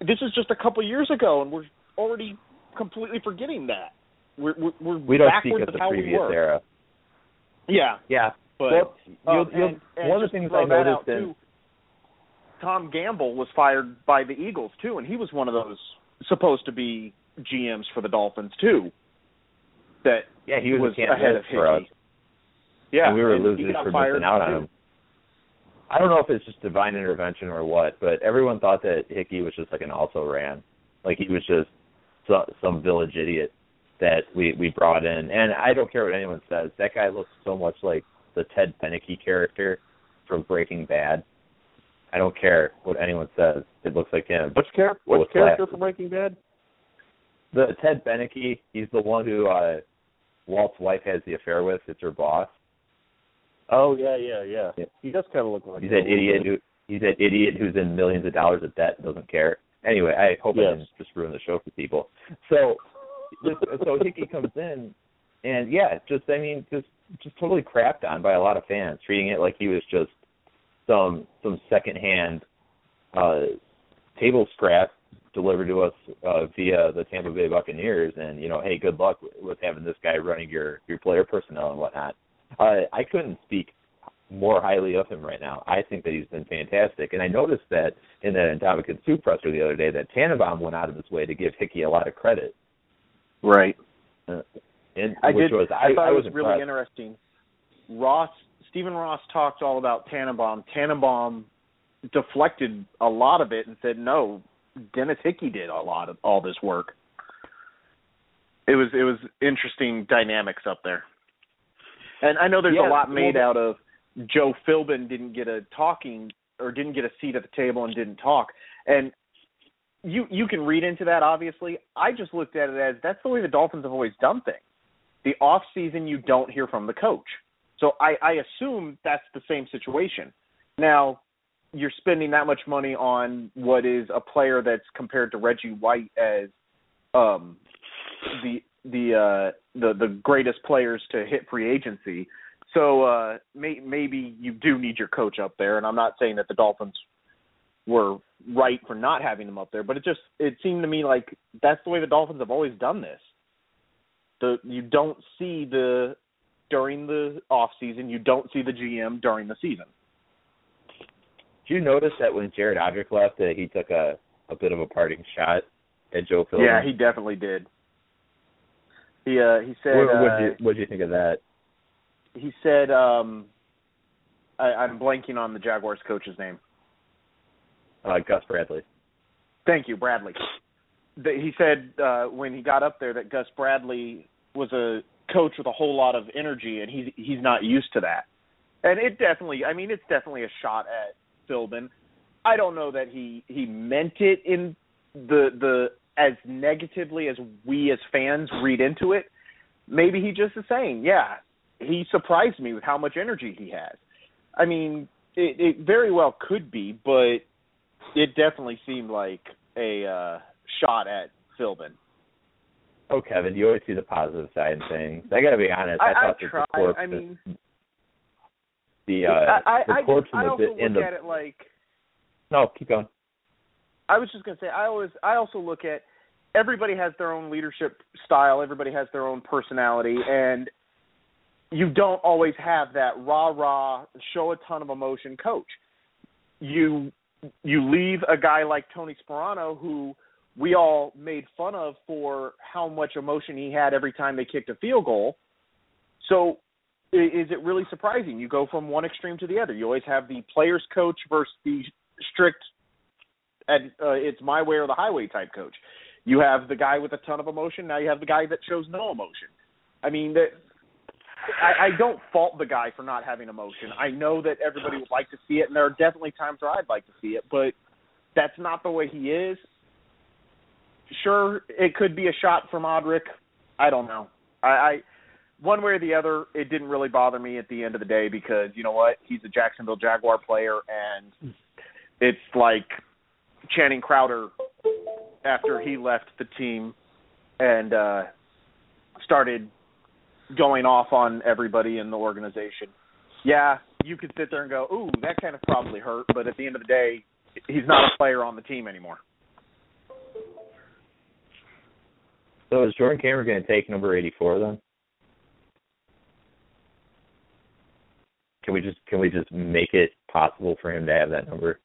this is just a couple years ago, and we're already completely forgetting that. We're we're, we're we don't backwards speak of the previous we era. Yeah, Yeah, but well, you'll, um, you'll, and, and one of just the things I that noticed out, too, Tom Gamble was fired by the Eagles too, and he was one of those supposed to be GMs for the Dolphins too. That yeah, he was, was a ahead of for us. Hickey. Yeah, and we were and he losers for missing out on too. him. I don't know if it's just divine intervention or what, but everyone thought that Hickey was just like an also ran, like he was just some, some village idiot that we we brought in. And I don't care what anyone says. That guy looks so much like the Ted Beneke character from Breaking Bad. I don't care what anyone says. It looks like him. What's char- With what's character from Breaking Bad? The Ted Beneke, he's the one who uh Walt's wife has the affair with. It's her boss. Oh yeah, yeah, yeah. He does kind of look like He's that idiot who he's that idiot who's in millions of dollars of debt and doesn't care. Anyway, I hope I Yes. didn't just ruin the show for people. So, this, so Hickey comes in, and yeah, just I mean, just just totally crapped on by a lot of fans, treating it like he was just some some secondhand uh, table scrap delivered to us uh, via the Tampa Bay Buccaneers, and you know, hey, good luck with having this guy running your your player personnel and whatnot. Uh, I couldn't speak more highly of him right now. I think that he's been fantastic, and I noticed that in the Ndamukong Suh presser the other day that Tannenbaum went out of his way to give Hickey a lot of credit. Right. Uh, and I which did. was I, thought I it was was really interesting. Ross Stephen Ross talked all about Tannenbaum. Tannenbaum deflected a lot of it and said, "No, Dennis Hickey did a lot of all this work." It was it was interesting dynamics up there. And I know there's Yeah, a lot made the- out of Joe Philbin didn't get a talking or didn't get a seat at the table and didn't talk. And you you can read into that obviously. I just looked at it as that's the way the Dolphins have always done things. The off season you don't hear from the coach. So I, I assume that's the same situation. Now you're spending that much money on what is a player that's compared to Reggie White as um the the uh the the greatest players to hit free agency. So uh may, maybe you do need your coach up there and I'm not saying that the Dolphins were right for not having them up there, but it just it seemed to me like that's the way the Dolphins have always done this. The you don't see the during the off season, you don't see the GM during the season. Did you notice that when Jared Odrick left, that he took a a bit of a parting shot at Joe Philbin? Yeah, he definitely did. He uh he said What uh, what you what you think of that? he said um I, I'm blanking on the Jaguars coach's name. Uh, Gus Bradley. Thank you, Bradley. That he said uh, when he got up there that Gus Bradley was a coach with a whole lot of energy, and he's he's not used to that. And it definitely, I mean, it's definitely a shot at Philbin. I don't know that he he meant it in the the as negatively as we as fans read into it. Maybe he just is saying, yeah, he surprised me with how much energy he has. I mean, it, it very well could be, but it definitely seemed like a uh, shot at Philbin. Oh, Kevin, you always see the positive side of things. I got to be honest. I, I, thought I that try. the corpse, I mean, the uh, I, I, the I, corpse just, I in also the look in the at it like no, keep going. I was just gonna say I always I also look at everybody has their own leadership style, everybody has their own personality, and you don't always have that rah rah show a ton of emotion coach. You you leave a guy like Tony Sparano who we all made fun of for how much emotion he had every time they kicked a field goal. So is it really surprising? You go from one extreme to the other. You always have the players coach versus the strict and uh, it's my way or the highway type coach. You have the guy with a ton of emotion. Now you have the guy that shows no emotion. I mean, that I, I don't fault the guy for not having emotion. I know that everybody would like to see it, and there are definitely times where I'd like to see it, but that's not the way he is. Sure, it could be a shot from Odrick. I don't know. I, I one way or the other, it didn't really bother me at the end of the day because you know what? He's a Jacksonville Jaguar player, and it's like Channing Crowder after he left the team and uh started going off on everybody in the organization. Yeah, you could sit there and go, "Ooh, that kind of probably hurt," but at the end of the day, he's not a player on the team anymore. So is Jordan Cameron going to take number 84 then? Can we just can we just make it possible for him to have that number?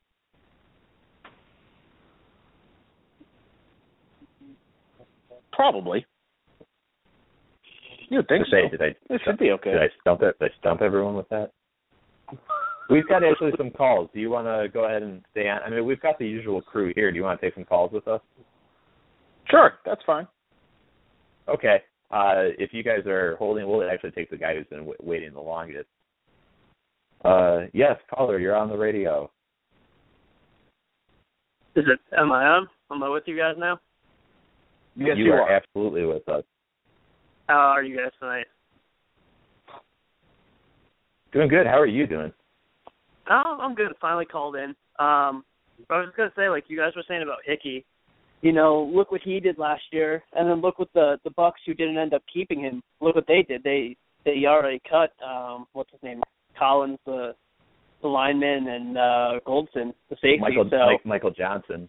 Probably. You think so. Did I, It should be okay. Did I stump it? Did I stump everyone with that? We've got actually some calls. Do you want to go ahead and stay on? I mean, we've got the usual crew here. Do you want to take some calls with us? Sure, that's fine. Okay. Uh, if you guys are holding, we'll actually take the guy who's been w- waiting the longest. Uh, yes, caller, you're on the radio. Is it? Am I on? Am I with you guys now? Yes, you, you are, are. absolutely with us. How are you guys tonight? Doing good. How are you doing? Oh, I'm good. Finally called in. Um, I was gonna say, like you guys were saying about Hickey. You know, look what he did last year, and then look what the the Bucks who didn't end up keeping him. Look what they did. They they already cut um what's his name Collins the the lineman and uh Goldson the safety. Michael so Mike, Michael Johnson.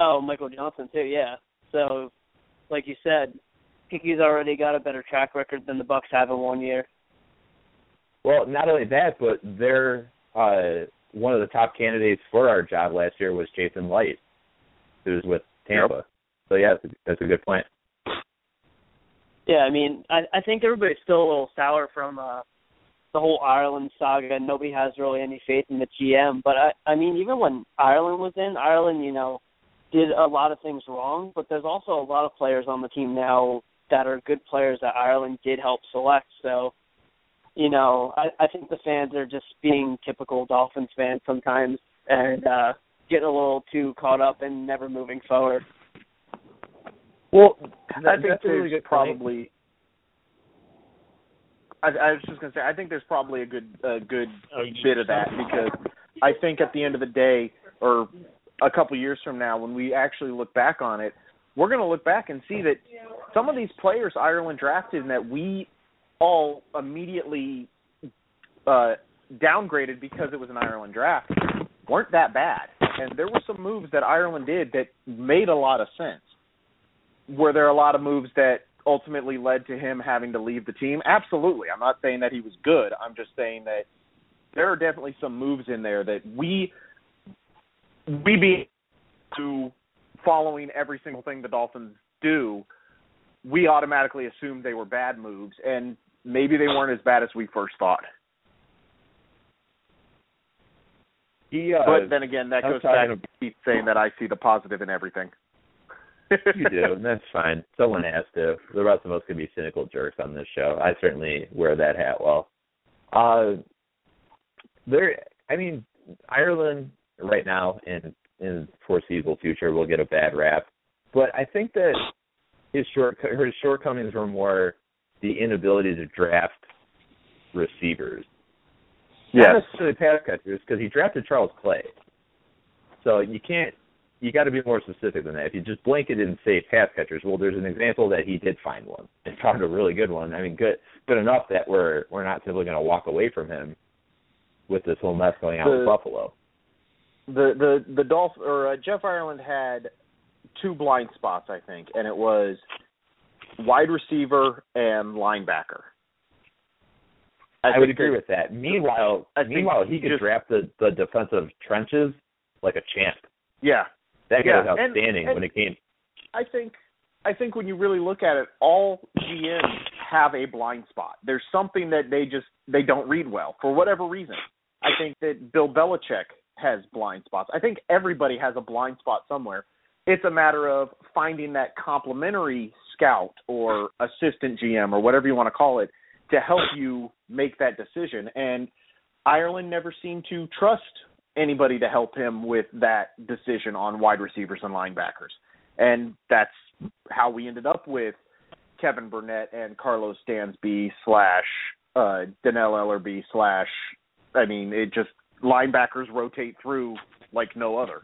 oh Michael Johnson too. Yeah. So like you said, Hickey's already got a better track record than the Bucks have in one year. Well, not only that, but they're uh, one of the top candidates for our job last year was Jason Who's with Tampa. Yep. So yeah, that's a, that's a good point. Yeah, I mean, I I think everybody's still a little sour from uh the whole Ireland saga and nobody has really any faith in the GM. But I I mean even when Ireland was in, Ireland, you know, did a lot of things wrong, but there's also a lot of players on the team now that are good players that Ireland did help select. So, you know, I, I think the fans are just being typical Dolphins fans sometimes and uh getting a little too caught up and never moving forward. Well, I think that's really good probably I, I was just gonna say I think there's probably a good a good oh, bit of that because I think at the end of the day or a couple years from now when we actually look back on it, we're going to look back and see that some of these players Ireland drafted and that we all immediately uh downgraded because it was an Ireland draft weren't that bad. And there were some moves that Ireland did that made a lot of sense. Were there a lot of moves that ultimately led to him having to leave the team? Absolutely. I'm not saying that he was good. I'm just saying that there are definitely some moves in there that we we be to following every single thing the Dolphins do, we automatically assumed they were bad moves and maybe they weren't as bad as we first thought. He, uh, but then again, that goes back to Pete saying that I see the positive in everything you do, and that's fine. Someone has to. The rest of us can be cynical jerks on this show. I certainly wear that hat well. Uh, there. I mean, Ireland right now and in foreseeable future will get a bad rap, but I think that his short his shortcomings were more the inability to draft receivers. Yes. Not necessarily pass catchers, because he drafted Charles Clay. So you can't you got to be more specific than that. If you just blanket and say pass catchers, well, there's an example that he did find one and found a really good one. I mean, good good enough that we're we're not simply going to walk away from him with this whole mess going on the, with Buffalo. The the the Dolph or uh, Jeff Ireland had two blind spots, I think, and it was wide receiver and linebacker. I, I would agree with that. Meanwhile, meanwhile, he could just, draft the the defensive trenches like a champ. Yeah, that yeah, was outstanding and, and when it came. I think I think when you really look at it, all GMs have a blind spot. There's something that they just they don't read well for whatever reason. I think that Bill Belichick has blind spots. I think everybody has a blind spot somewhere. It's a matter of finding that complementary scout or assistant GM or whatever you want to call it to help you make that decision. And Ireland never seemed to trust anybody to help him with that decision on wide receivers and linebackers. And that's how we ended up with Kevin Burnett and Karlos Dansby slash uh Dannell Ellerbe slash I mean, it just linebackers rotate through like no other.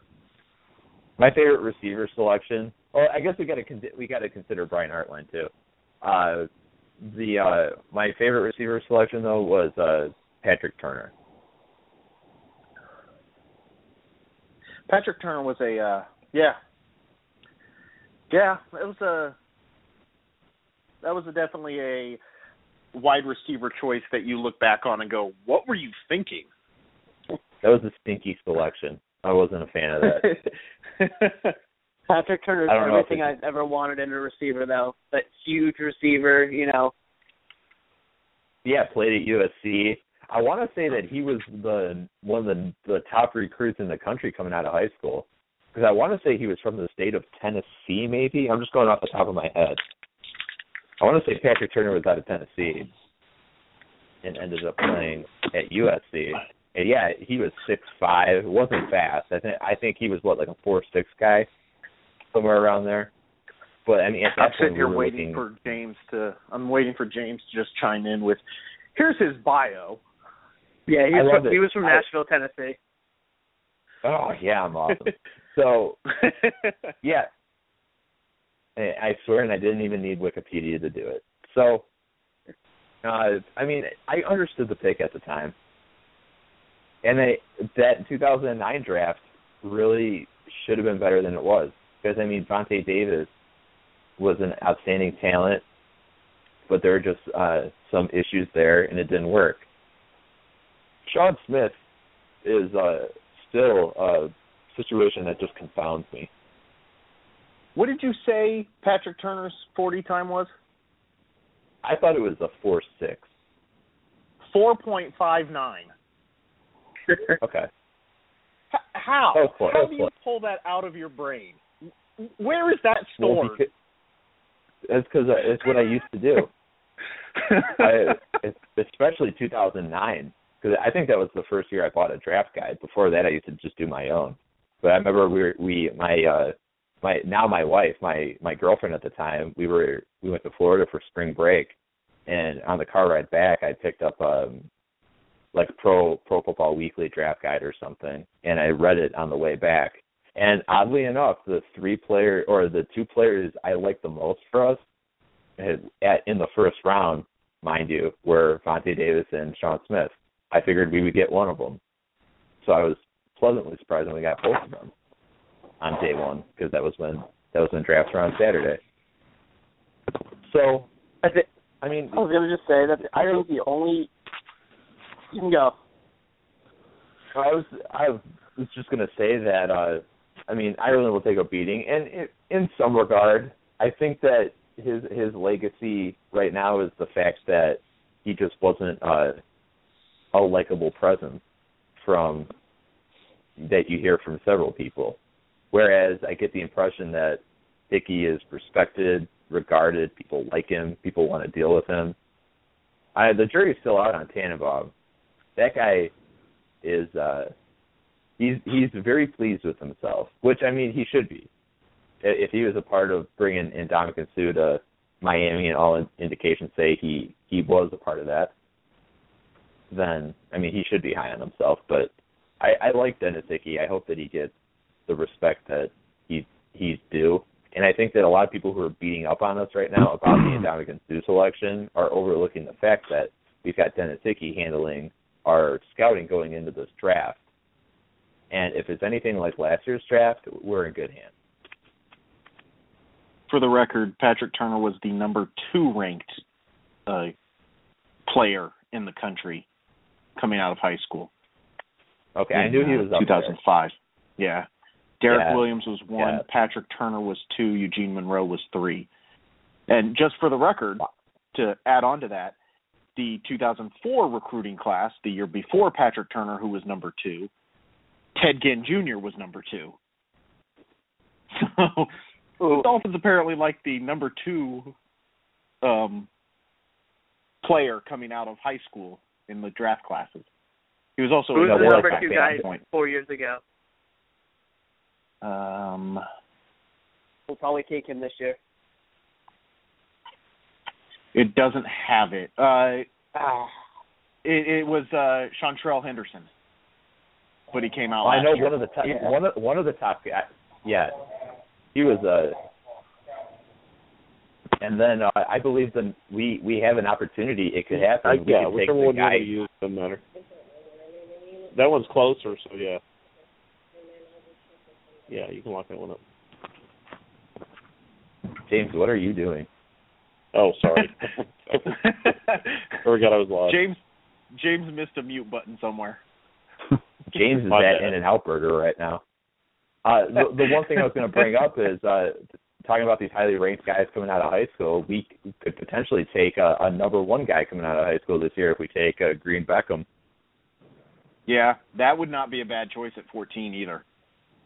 My favorite receiver selection. Well, I guess we got to con- we got to consider Brian Hartline too. Uh, the uh, my favorite receiver selection though was uh, Patrick Turner. Patrick Turner was a uh yeah. Yeah, it was a that was a definitely a wide receiver choice that you look back on and go, "What were you thinking?" That was a stinky selection. I wasn't a fan of that. Patrick Turner Turner's everything I've ever wanted in a receiver, though. That huge receiver, you know. Yeah, played at USC. I want to say that he was the one of the the top recruits in the country coming out of high school because I want to say he was from the state of Tennessee. Maybe I'm just going off the top of my head. I want to say Patrick Turner was out of Tennessee and ended up playing at USC. And yeah, he was six five. Wasn't fast. I think I think he was what like a four six guy, somewhere around there. But I mean, I'm sitting here we waiting looking, for James to. I'm waiting for James to just chime in with, here's his bio. Yeah, he was from, it. he was from I- Nashville, Tennessee. Oh yeah, I'm awesome. so yeah, I I swear, and I didn't even need Wikipedia to do it. So, uh, I mean, I understood the pick at the time, and they, that 2009 draft really should have been better than it was because I mean, Vontae Davis was an outstanding talent, but there were just uh, some issues there, and it didn't work. Sean Smith is uh, still a situation that just confounds me. What did you say Patrick Turner's 40 time was? I thought it was a four six. 4.59. Okay. H- how? Close. How do you pull that out of your brain? Where is that Well, stored? because- It's because it's what I used to do. I, especially 2009, because I think that was the first year I bought a draft guide. Before that, I used to just do my own. But I remember we were, we my uh my now my wife my my girlfriend at the time we were we went to Florida for spring break, and on the car ride back I picked up um like pro pro football weekly draft guide or something, and I read it on the way back. And oddly enough, the three player or the two players I liked the most for us had, at in the first round, mind you, were Vontae Davis and Sean Smith. I figured we would get one of them, so I was pleasantly surprised when we got both of them on day one because that was when that was when drafts were on Saturday. So I think I mean I was gonna just say that I think the only you can go. I was I was just gonna say that uh I mean Ireland will take a beating, and it, in some regard, I think that his his legacy right now is the fact that he just wasn't uh, a likable presence from that you hear from several people. Whereas I get the impression that Hickey is respected, regarded, people like him, people want to deal with him. I the jury's still out on Tannenbaum. That guy is uh he's he's very pleased with himself, which I mean he should be. If he was a part of bringing Ndamukong Suh to Miami, and all indications say he he was a part of that, then I mean he should be high on himself. But I, I like Dennis Hickey. I hope that he gets the respect that he he's due. And I think that a lot of people who are beating up on us right now about the Ndamukong Suh selection are overlooking the fact that we've got Dennis Hickey handling our scouting going into this draft. And if it's anything like last year's draft, we're in good hands. For the record, Patrick Turner was the number two ranked uh, player in the country coming out of high school. Okay, I knew he uh, was up there. 2005. Yeah. Derek Yeah. Williams was one. Yeah. Patrick Turner was two. Eugene Monroe was three. And just for the record, to add on to that, the 2004 recruiting class, the year before Patrick Turner, who was number two, Ted Ginn Jr. was number two. So the Dolphins apparently like the number two um, player coming out of high school in the draft classes. He was also Who's a the number two guy four years ago? Um, We'll probably take him this year. it doesn't have it. Uh, Ah. it, it was uh, Seantrel Henderson, but he came out. I last know year. one of the top Yeah. one of one of the top guys. Yeah, he was a. And then uh, I believe that we we have an opportunity. It could happen. I, we yeah, could whichever the one you guy. want to use doesn't matter. That one's closer, so yeah. Yeah, you can lock that one up. James, what are you doing? Oh, sorry. Forgot I was live. James James missed a mute button somewhere. James is at. In and Out Burger right now. Uh, the, the one thing I was going to bring up is uh, talking about these highly ranked guys coming out of high school. We could potentially take a, a number one guy coming out of high school this year if we take uh, Green Beckham. Yeah, that would not be a bad choice at 14 either.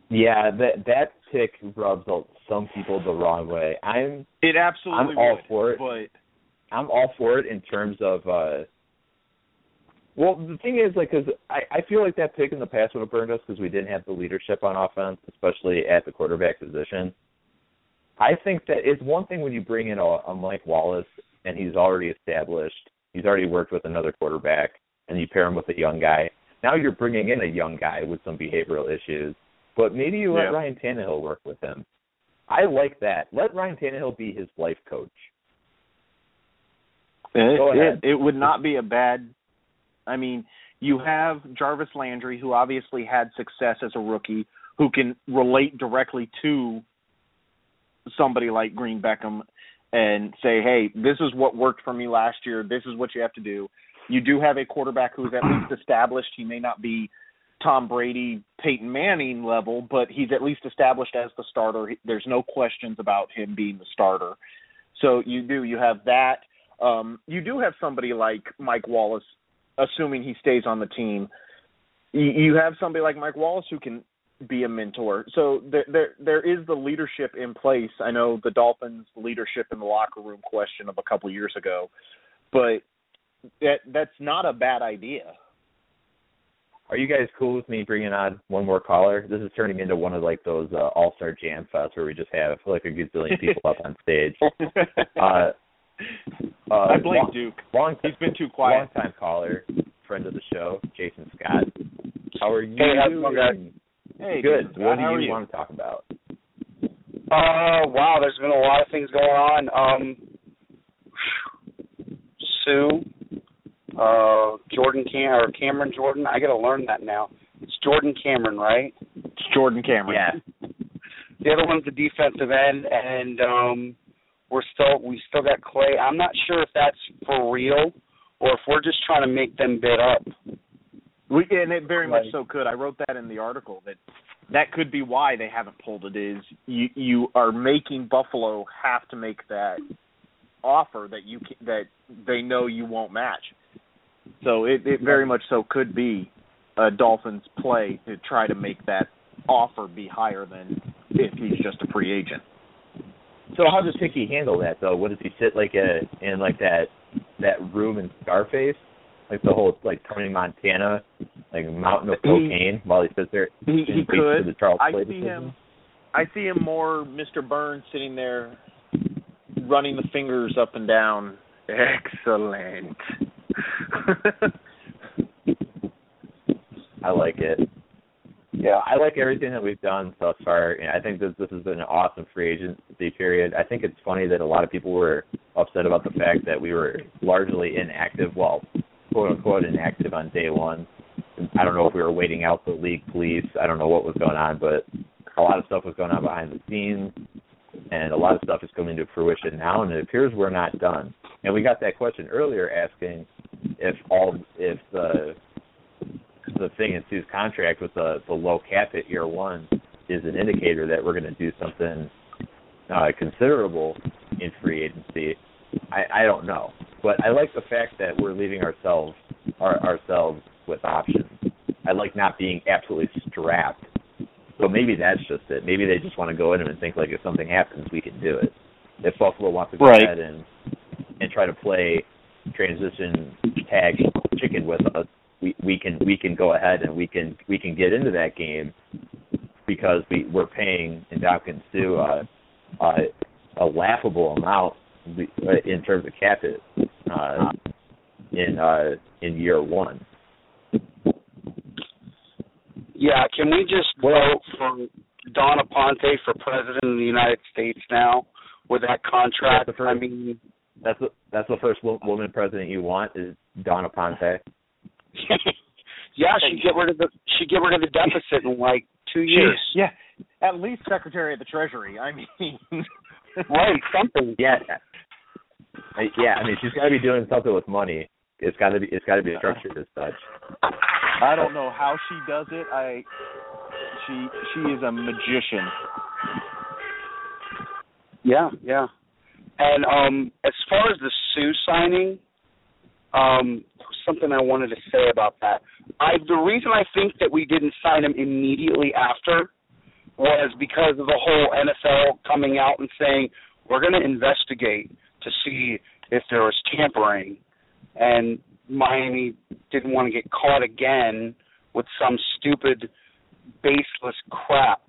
Yeah, that that pick rubs some people the wrong way. I'm It absolutely I'm all would, for it. but I'm all for it in terms of. uh Well, the thing is, like, because I I feel like that pick in the past would have burned us because we didn't have the leadership on offense, especially at the quarterback position. I think that it's one thing when you bring in a, a Mike Wallace and he's already established, he's already worked with another quarterback, and you pair him with a young guy. Now you're bringing in a young guy with some behavioral issues, but maybe you let Yeah. Ryan Tannehill work with him. I like that. Let Ryan Tannehill be his life coach. Eh, it, Go ahead. It, it would not be a bad. I mean, you have Jarvis Landry, who obviously had success as a rookie, who can relate directly to somebody like Green Beckham. and say, "Hey, this is what worked for me last year. This is what you have to do." You do have a quarterback who's at least established. He may not be Tom Brady, Peyton Manning level, but he's at least established as the starter. There's no questions about him being the starter. So you do you have that. Um, you do have somebody like Mike Wallace, assuming he stays on the team. You, you have somebody like Mike Wallace who can be a mentor. So there, there there is the leadership in place. I know the Dolphins' leadership in the locker room question of a couple of years ago, but that that's not a bad idea. Are you guys cool with me bringing on one more caller? This is turning into one of like those uh, All Star Jam Fests where we just have like a gazillion people up on stage. Uh, uh, I blame long, Duke. Long, He's been too quiet. Long time caller, friend of the show, Jason Scott. How are you? Hey, how's it going, guys? Hey, good. Jason, what do you, you? want to talk about? Uh, wow, there's been a lot of things going on. Um, Suh, uh, Jordan Cam or Cameron Jordan. I got to learn that now. It's Jordan Cameron, right? It's Jordan Cameron. Yeah. The other one's the defensive end, and um, we're still we still got Clay. I'm not sure if that's for real or if we're just trying to make them bid up. We, and it very much so could. I wrote that in the article that that could be why they haven't pulled it. Is you you are making Buffalo have to make that offer that you ca- that they know you won't match. So it it very much so could be a Dolphins play to try to make that offer be higher than if he's just a free agent. So how does Hickey handle that though? What does he sit like a in like that that room in Scarface? Like the whole like Tony Montana, like mountain of He- cocaine while he sits there He he could. the Charles I Clay see decision? him. I see him more Mr. Burns sitting there running the fingers up and down. Excellent. I like it. Yeah. I like everything that we've done thus far. And I think this this has been an awesome free agency period. I think it's funny that a lot of people were upset about the fact that we were largely inactive, well, quote unquote inactive on day one. I don't know if we were waiting out the league police. I don't know what was going on, but a lot of stuff was going on behind the scenes, and a lot of stuff is coming to fruition now. And it appears we're not done. And we got that question earlier asking if all if the the thing in Suh's contract with the the low cap at year one is an indicator that we're going to do something uh, considerable in free agency. I, I don't know, but I like the fact that we're leaving ourselves our, ourselves with options. I like not being absolutely strapped. So maybe that's just it. Maybe they just want to go in and think like if something happens, we can do it. If Buffalo wants to go Right. ahead and and try to play transition tag chicken with us, we we can we can go ahead and we can we can get into that game because we we're paying uh, uh, a laughable amount uh, in terms of cap it uh, in uh, in year one. Yeah, can we just vote for Dawn Aponte for president of the United States now with that contract? First- I mean, That's the that's the first woman president you want is Dawn Aponte. yeah, she get rid of the she get rid of the deficit in like two years. yeah, at least Secretary of the Treasury. I mean, right, something. Yeah, I, yeah. I mean, she's got to be doing something with money. It's got to be it's got to be structured as such. I don't know how she does it. I she she is a magician. Yeah, yeah. And um as far as the Suh signing, um something I wanted to say about that. I the reason I think that we didn't sign him immediately after was because of the whole NFL coming out and saying we're going to investigate to see if there was tampering and Miami didn't want to get caught again with some stupid baseless crap.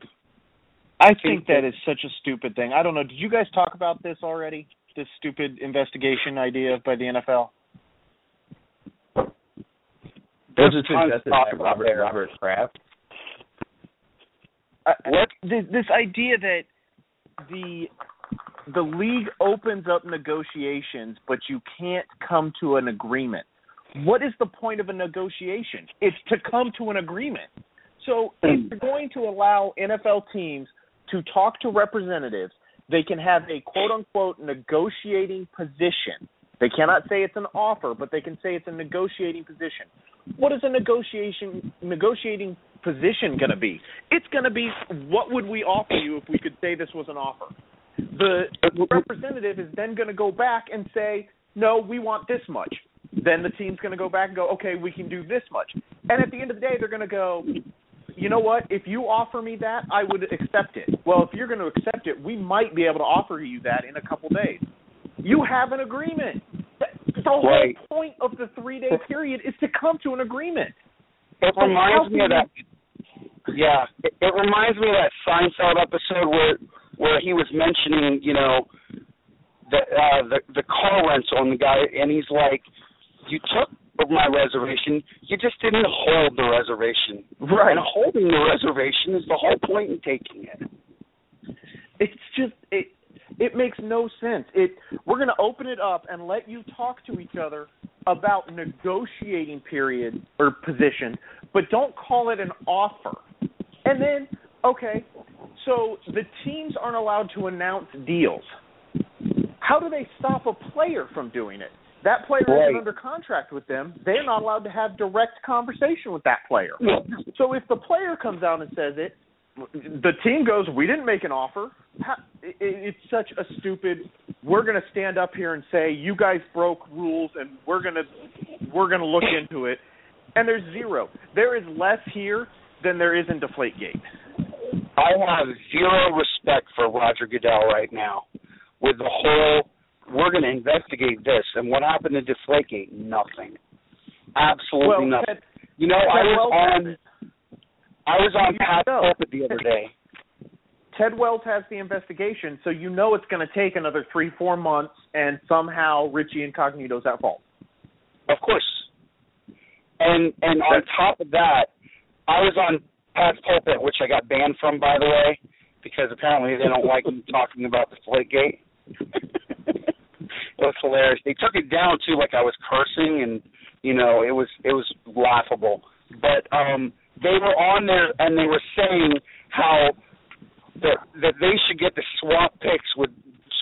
I think that is such a stupid thing. I don't know. Did you guys talk about this already? This stupid investigation idea by the NFL? It tons suggested by Robert there. Robert Kraft? Uh, what this, this idea that the the league opens up negotiations but you can't come to an agreement what is the point of a negotiation it's to come to an agreement so if hmm. you're going to allow NFL teams to talk to representatives they can have a quote unquote negotiating position. They cannot say it's an offer, but they can say it's a negotiating position. What is a negotiation negotiating position going to be? It's going to be what would we offer you if we could say this was an offer. The representative is then going to go back and say, "No, we want this much." Then the team's going to go back and go, "Okay, we can do this much." And at the end of the day, they're going to go, "You know what? If you offer me that, I would accept it." Well, if you're going to accept it, we might be able to offer you that in a couple days. You have an agreement. The whole Right. point of the three-day period is to come to an agreement. It reminds me of that. Yeah, it, it reminds me of that Seinfeld episode where where he was mentioning, you know, the uh, the the car rental and the guy, and he's like, "You took my reservation, you just didn't hold the reservation. Right. And holding the reservation is the whole point in taking it." It's just it it makes no sense. It we're going to open it up and let you talk to each other about negotiating period or position, but don't call it an offer. And then okay, so the teams aren't allowed to announce deals. How do they stop a player from doing it? That player Right. isn't under contract with them. They're not allowed to have direct conversation with that player. So if the player comes out and says it, the team goes, "We didn't make an offer." It's such a stupid. We're going to stand up here and say you guys broke rules, and we're going to we're going to look into it. And there's zero. There is less here than there is in Deflategate. I have zero respect for Roger Goodell right now with the whole we're going to investigate this and what happened to Deflategate nothing. Absolutely Well, nothing. Ted- you know, I was Wells on. I was on Pat's pulpit the other day. Ted Wells has the investigation, so you know it's going to take another three, four months, and somehow Richie Incognito's at fault. Of course. And and on top of that, I was on Pat's pulpit, which I got banned from by the way, because apparently they don't like me talking about the Deflategate. it was hilarious. They took it down too, like I was cursing, and you know it was it was laughable. But um, they were on there and they were saying how that that they should get the swap picks with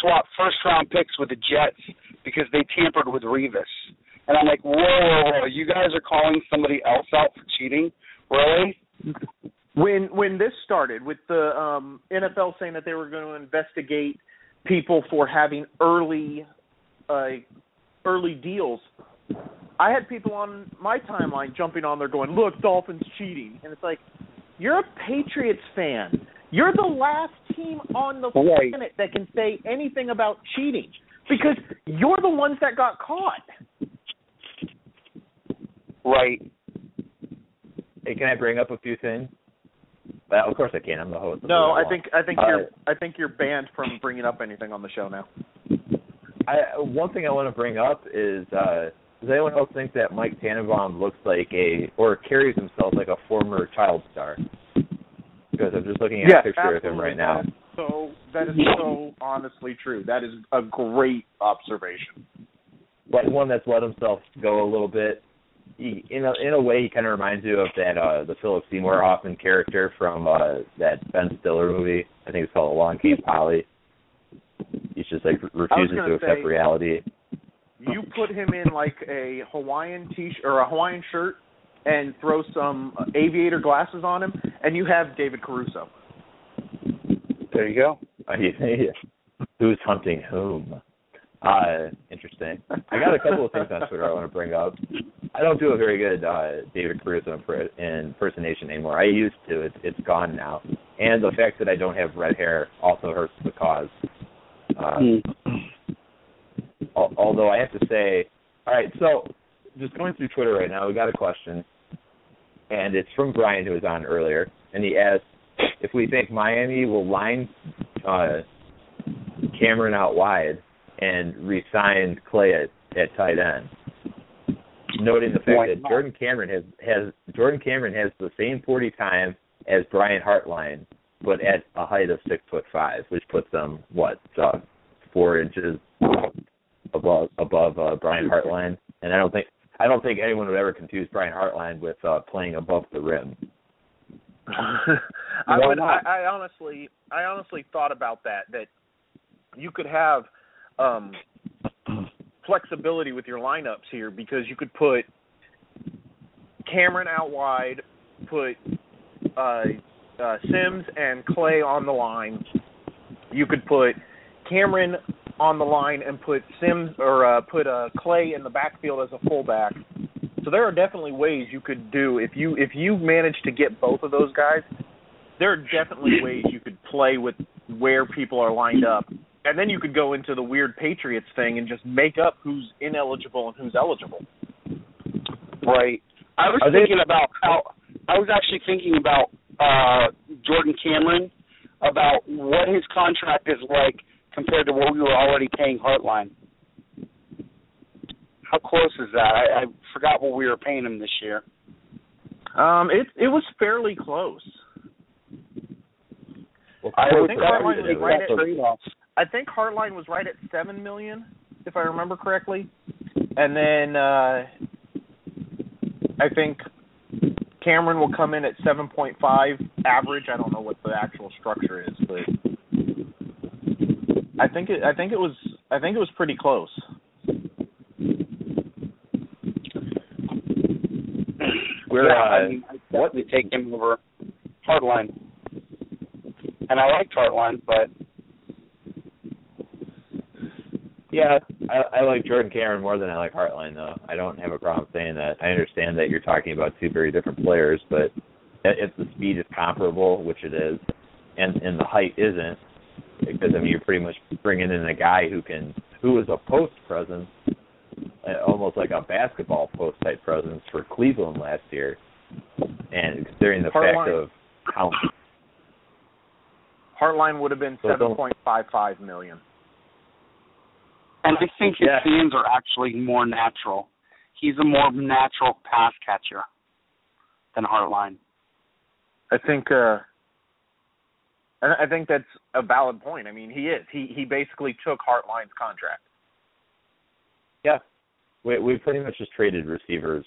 swap first round picks with the Jets because they tampered with Revis. And I'm like, whoa, whoa, whoa, you guys are calling somebody else out for cheating? Really? When when this started with the um, NFL saying that they were going to investigate people for having early uh, early deals, I had people on my timeline jumping on there going, "Look, Dolphins cheating," and it's like, you're a Patriots fan. You're the last team on the Right. planet that can say anything about cheating because you're the ones that got caught. Right. Hey, can I bring up a few things? Well, of course I can. I'm the host. No, what I think I think Uh, you're I think you're banned from bringing up anything on the show now. I one thing I want to bring up is uh does anyone else think that Mike Tannenbaum looks like a or carries himself like a former child star? Because I'm just looking at Yes, a picture of him right now. So that is so honestly true. That is a great observation. But one that's let himself go a little bit. He, in a in a way, he kind of reminds you of that uh the Philip Seymour Hoffman character from uh that Ben Stiller movie. I think it's called Along Came Polly. He's just like refuses to accept say- reality. You put him in like a Hawaiian t-shirt or a Hawaiian shirt and throw some uh, aviator glasses on him, and you have David Caruso. There you go. Uh, Who's hunting whom? Uh, interesting. I got a couple of things on Twitter I want to bring up. I don't do a very good uh, David Caruso impersonation anymore. I used to. It's it's gone now. And the fact that I don't have red hair also hurts the cause. Uh, al- although I have to say, all right. So just going through Twitter right now, we got a question, and it's from Brian who was on earlier, and he asked if we think Miami will line uh, Cameron out wide and re-sign Clay at, at tight end. Noting the fact that? Jordan Cameron has has Jordan Cameron has the same forty time as Brian Hartline, but at a height of six foot five, which puts them what uh, four inches above above uh, Brian Hartline. And I don't think I don't think anyone would ever confuse Brian Hartline with uh, playing above the rim. I would. I. I honestly, I honestly thought about that. That you could have um flexibility with your lineups here because you could put Cameron out wide, put uh, uh, Sims and Clay on the line. You could put Cameron on the line and put Sims or uh, put uh, Clay in the backfield as a fullback. So there are definitely ways you could do if you if you manage to get both of those guys. There are definitely ways you could play with where people are lined up, and then you could go into the weird Patriots thing and just make up who's ineligible and who's eligible. Right. I was thinking about how I was actually thinking about uh Jordan Cameron about what his contract is like compared to what we were already paying Hartline. How close is that? I, I forgot what we were paying him this year. Um, it it was fairly close. I I think Hartline was right at trade-off. I think Hartline was right at seven million, if I remember correctly, and then uh, I think Cameron will come in at seven point five average. I don't know what the actual structure is, but I think it I think it was I think it was pretty close. We're, yeah, uh, I mean, I definitely take him over Hartline. And I liked Hartline, but Yeah, I, I like Jordan Cameron more than I like Hartline, though. I don't have a problem saying that. I understand that you're talking about two very different players, but if the speed is comparable, which it is, and and the height isn't, because I mean you're pretty much bringing in a guy who can who is a post presence, uh, almost like a basketball post type presence for Cleveland last year, and considering the fact of how Hartline would have been So seven point five five million. and I think his Yeah. hands are actually more natural. He's a more natural pass catcher than Hartline. I think uh and I think that's a valid point. I mean, he is. He he basically took Hartline's contract. Yeah, we we pretty much just traded receivers,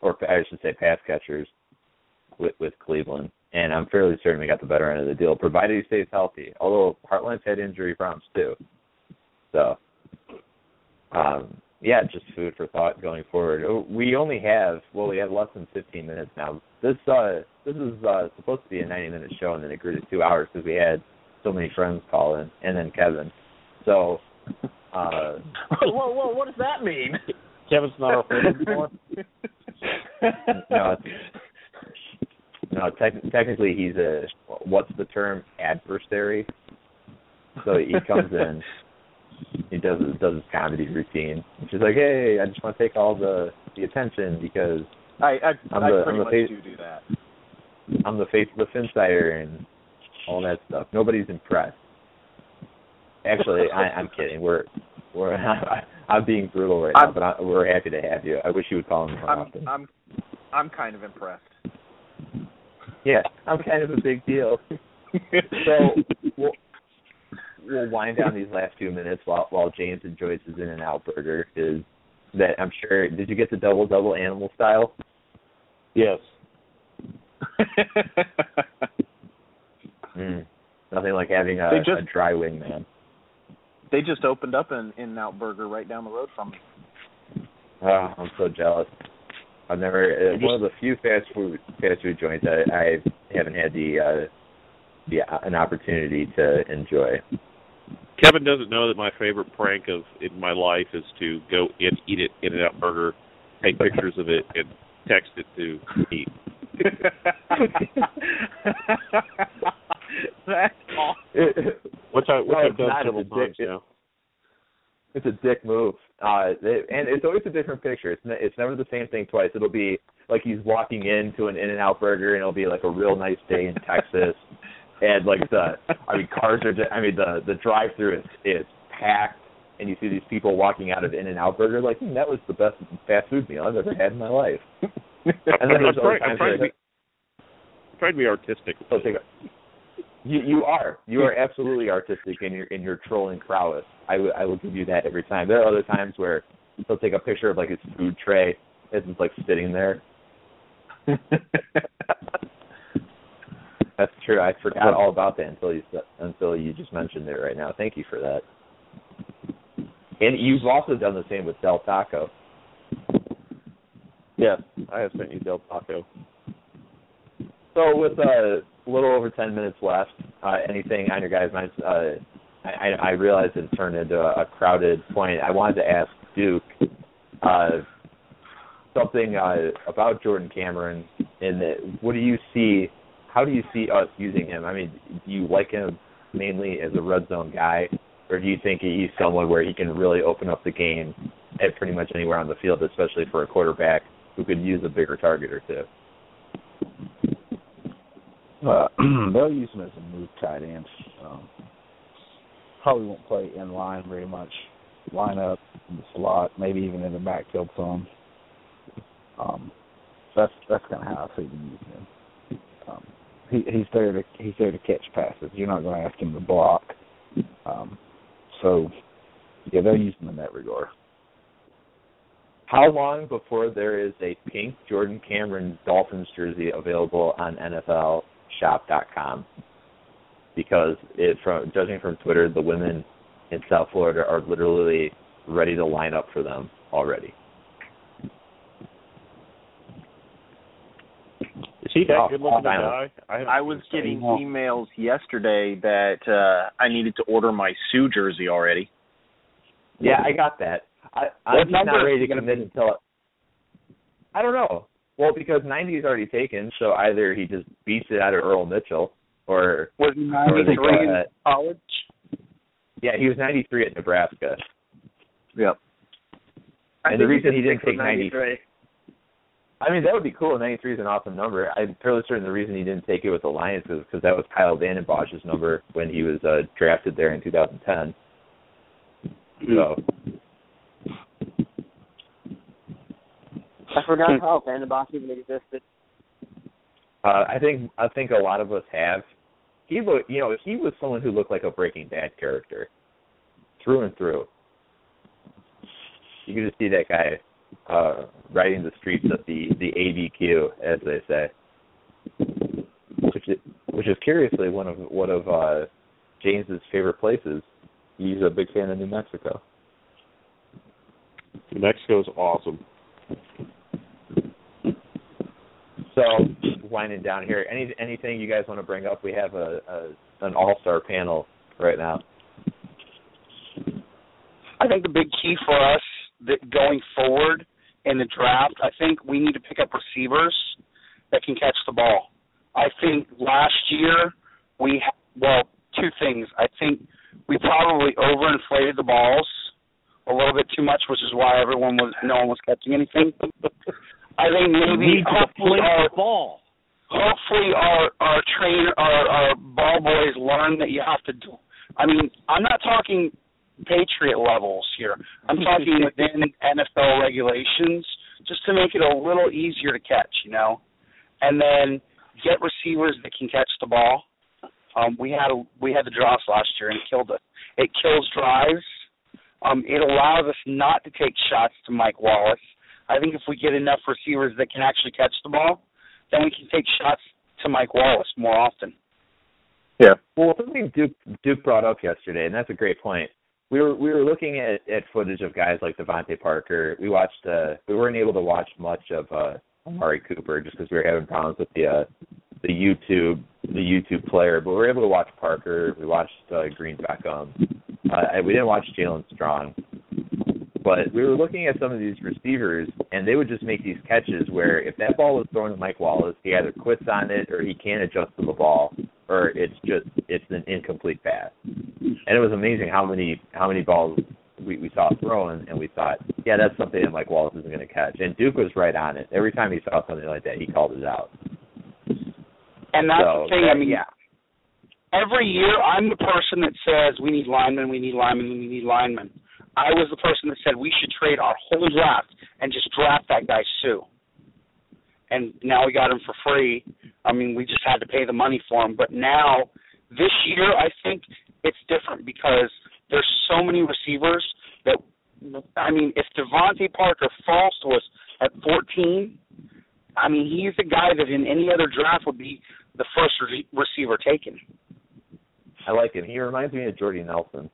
or I should say pass catchers, with with Cleveland, and I'm fairly certain we got the better end of the deal, provided he stays healthy. Although Hartline's had injury problems too, so um, yeah, just food for thought going forward. Oh, We only have well, we have less than 15 minutes now. This uh this is uh supposed to be a 90 minute show, and then it grew to two hours because we had so many friends call in, and then Kevin. So. Uh, whoa, whoa, what does that mean? Kevin's not our friend anymore. no, no. Tec- technically, he's a what's the term adversary. So he comes in, he does his, does his comedy routine, which is like, hey, I just want to take all the the attention because I I, I'm I the- pretty I'm the much face- do do that. I'm the face of the Phinsider and all that stuff. Nobody's impressed. Actually, I, I'm kidding. We're we're I'm being brutal right now, I'm- but I, we're happy to have you. I wish you would call him more I'm often. I'm I'm kind of impressed. Yeah, I'm kind of a big deal. so we'll, we'll wind down these last few minutes while while James enjoys his In and Out burger. Is that I'm sure? Did you get the double double animal style? Yes. Mm, nothing like having a, just- a dry wing, man. They just opened up an In and Out Burger right down the road from me. Oh, I'm so jealous. I've never uh, one of the few fast food fast food joints I, I haven't had the uh, the uh, an opportunity to enjoy. Kevin doesn't know that my favorite prank of in my life is to go and eat it in and out burger, take pictures of it, and text it to me. That's awesome. Which I which I've it's done several times dick- now. It's a dick move. Uh, it, and it's always a different picture. It's ne- it's never the same thing twice. It'll be like he's walking into an In and Out Burger, and it'll be like a real nice day in Texas, and like the I mean cars are. ju- I mean the the drive through is is packed, and you see these people walking out of In and Out Burger like hmm, that was the best fast food meal I've ever had in my life. and then I'm, there's other trying, I'm times trying to be I'm trying to be artistic. They'll take a- you you are you are absolutely artistic in your in your trolling prowess. I will I will give you that every time. There are other times where he'll take a picture of like his food tray as it's like sitting there. That's true. I forgot all about that until you until you just mentioned it right now. Thank you for that. And you've also done the same with Del Taco. Yes, I have sent you Del Taco. So with a little over ten minutes left, uh, anything on your guys' minds? Uh, I, I realize it turned into a, a crowded point. I wanted to ask Duke uh, something uh, about Jordan Cameron. In the, what do you see? How do you see us using him? I mean, do you like him mainly as a red zone guy, or do you think he's someone where he can really open up the game at pretty much anywhere on the field, especially for a quarterback who could use a bigger target or two? Uh, they'll use him as a move tight end. Um, probably won't play in line very much. Line up in the slot, maybe even in the backfield some. Um, that's that's kind of how I see them using him. Um, he he's there to he's there to catch passes. You're not going to ask him to block. Um, so yeah, they'll use him in that regard. How long before there is a pink Jordan Cameron Dolphins jersey available on NFLShop.com? Because it, from judging from Twitter, the women in South Florida are literally ready to line up for them already. Is he that Oh, good looking guy? I, I was seen him. getting emails yesterday that uh I needed to order my Suh jersey already. Yeah, I got that. I, I'm not ready to he gonna commit be? until. I don't know. Well, because 90 is already taken, so either he just beats it out of Earl Mitchell, or Was he or they 93 go in college? Yeah, he was 93 at Nebraska. Yep. I And the reason he should didn't stick with take 90 93. I mean, that would be cool. 93 is an awesome number. I'm fairly certain the reason he didn't take it with the Lions is because that was Kyle Vanden Bosch's number when he was uh, drafted there in 2010. So, I forgot how Vandenbach even existed. uh, I think I think a lot of us have. He was, you know, he was someone who looked like a Breaking Bad character, through and through. You could just see that guy uh, riding the streets of the the ABQ, as they say, which is which is curiously one of one of uh, James's favorite places. He's a big fan of New Mexico. New Mexico's awesome. So winding down here, any anything you guys want to bring up? We have a, a an all star panel right now. I think the big key for us that going forward in the draft, I think we need to pick up receivers that can catch the ball. I think last year we ha- well two things. I think we probably overinflated the balls a little bit too much, which is why everyone was no one was catching anything. I think maybe hopefully our ball. hopefully our our trainer our our ball boys learn that you have to do I mean, I'm not talking Patriot levels here. I'm talking within NFL regulations just to make it a little easier to catch, you know. And then get receivers that can catch the ball. Um we had a, we had the drops last year and it killed us. It kills drives. Um it allows us not to take shots to Mike Wallace. I think if we get enough receivers that can actually catch the ball, then we can take shots to Mike Wallace more often. Yeah. Well, something Duke Duke brought up yesterday, and that's a great point. We were we were looking at at footage of guys like DeVante Parker. We watched. uh We weren't able to watch much of uh Amari Cooper just because we were having problems with the uh the YouTube the YouTube player, but we were able to watch Parker. We watched uh, Green Beckham. Uh, we didn't watch Jaelen Strong, but we were looking at some of these receivers, and they would just make these catches where if that ball was thrown to Mike Wallace, he either quits on it or he can't adjust to the ball, or it's just it's an incomplete pass. And it was amazing how many how many balls we, we saw thrown, and we thought, yeah, that's something that Mike Wallace isn't going to catch. And Duke was right on it. Every time he saw something like that, he called it out. And that's So, the thing. I mean, yeah. every year I'm the person that says we need linemen, we need linemen, we need linemen. I was the person that said we should trade our whole draft and just draft that guy Suh. And now we got him for free. I mean, we just had to pay the money for him. But now, this year, I think it's different because there's so many receivers that, I mean, if DeVante Parker falls to us at 14, I mean, he's a guy that in any other draft would be the first re- receiver taken. I like him. He reminds me of Jordy Nelson.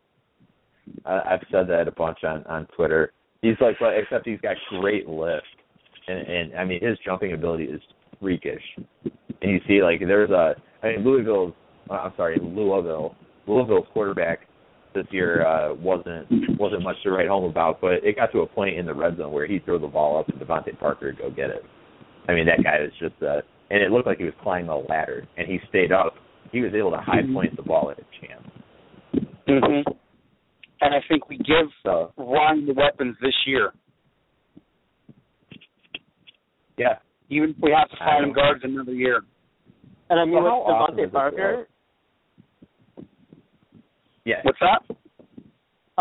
I, I've said that a bunch on on Twitter. He's like, except he's got great lift, and and I mean his jumping ability is freakish. And you see, like, there's a, I mean, Louisville's, uh, I'm sorry, Louisville, Louisville's quarterback this year uh, wasn't wasn't much to write home about, but it got to a point in the red zone where he threw the ball up and DeVante Parker would go get it. I mean, that guy is just, uh, and it looked like he was climbing a ladder, and he stayed up. He was able to high point the ball at a chance. Mm-hmm. And I think we give So, Ryan the weapons this year. Yeah, Even if we have to find him guards another year. And I mean, Well, with how awesome is DeVante Parker, yeah. What's that? oh,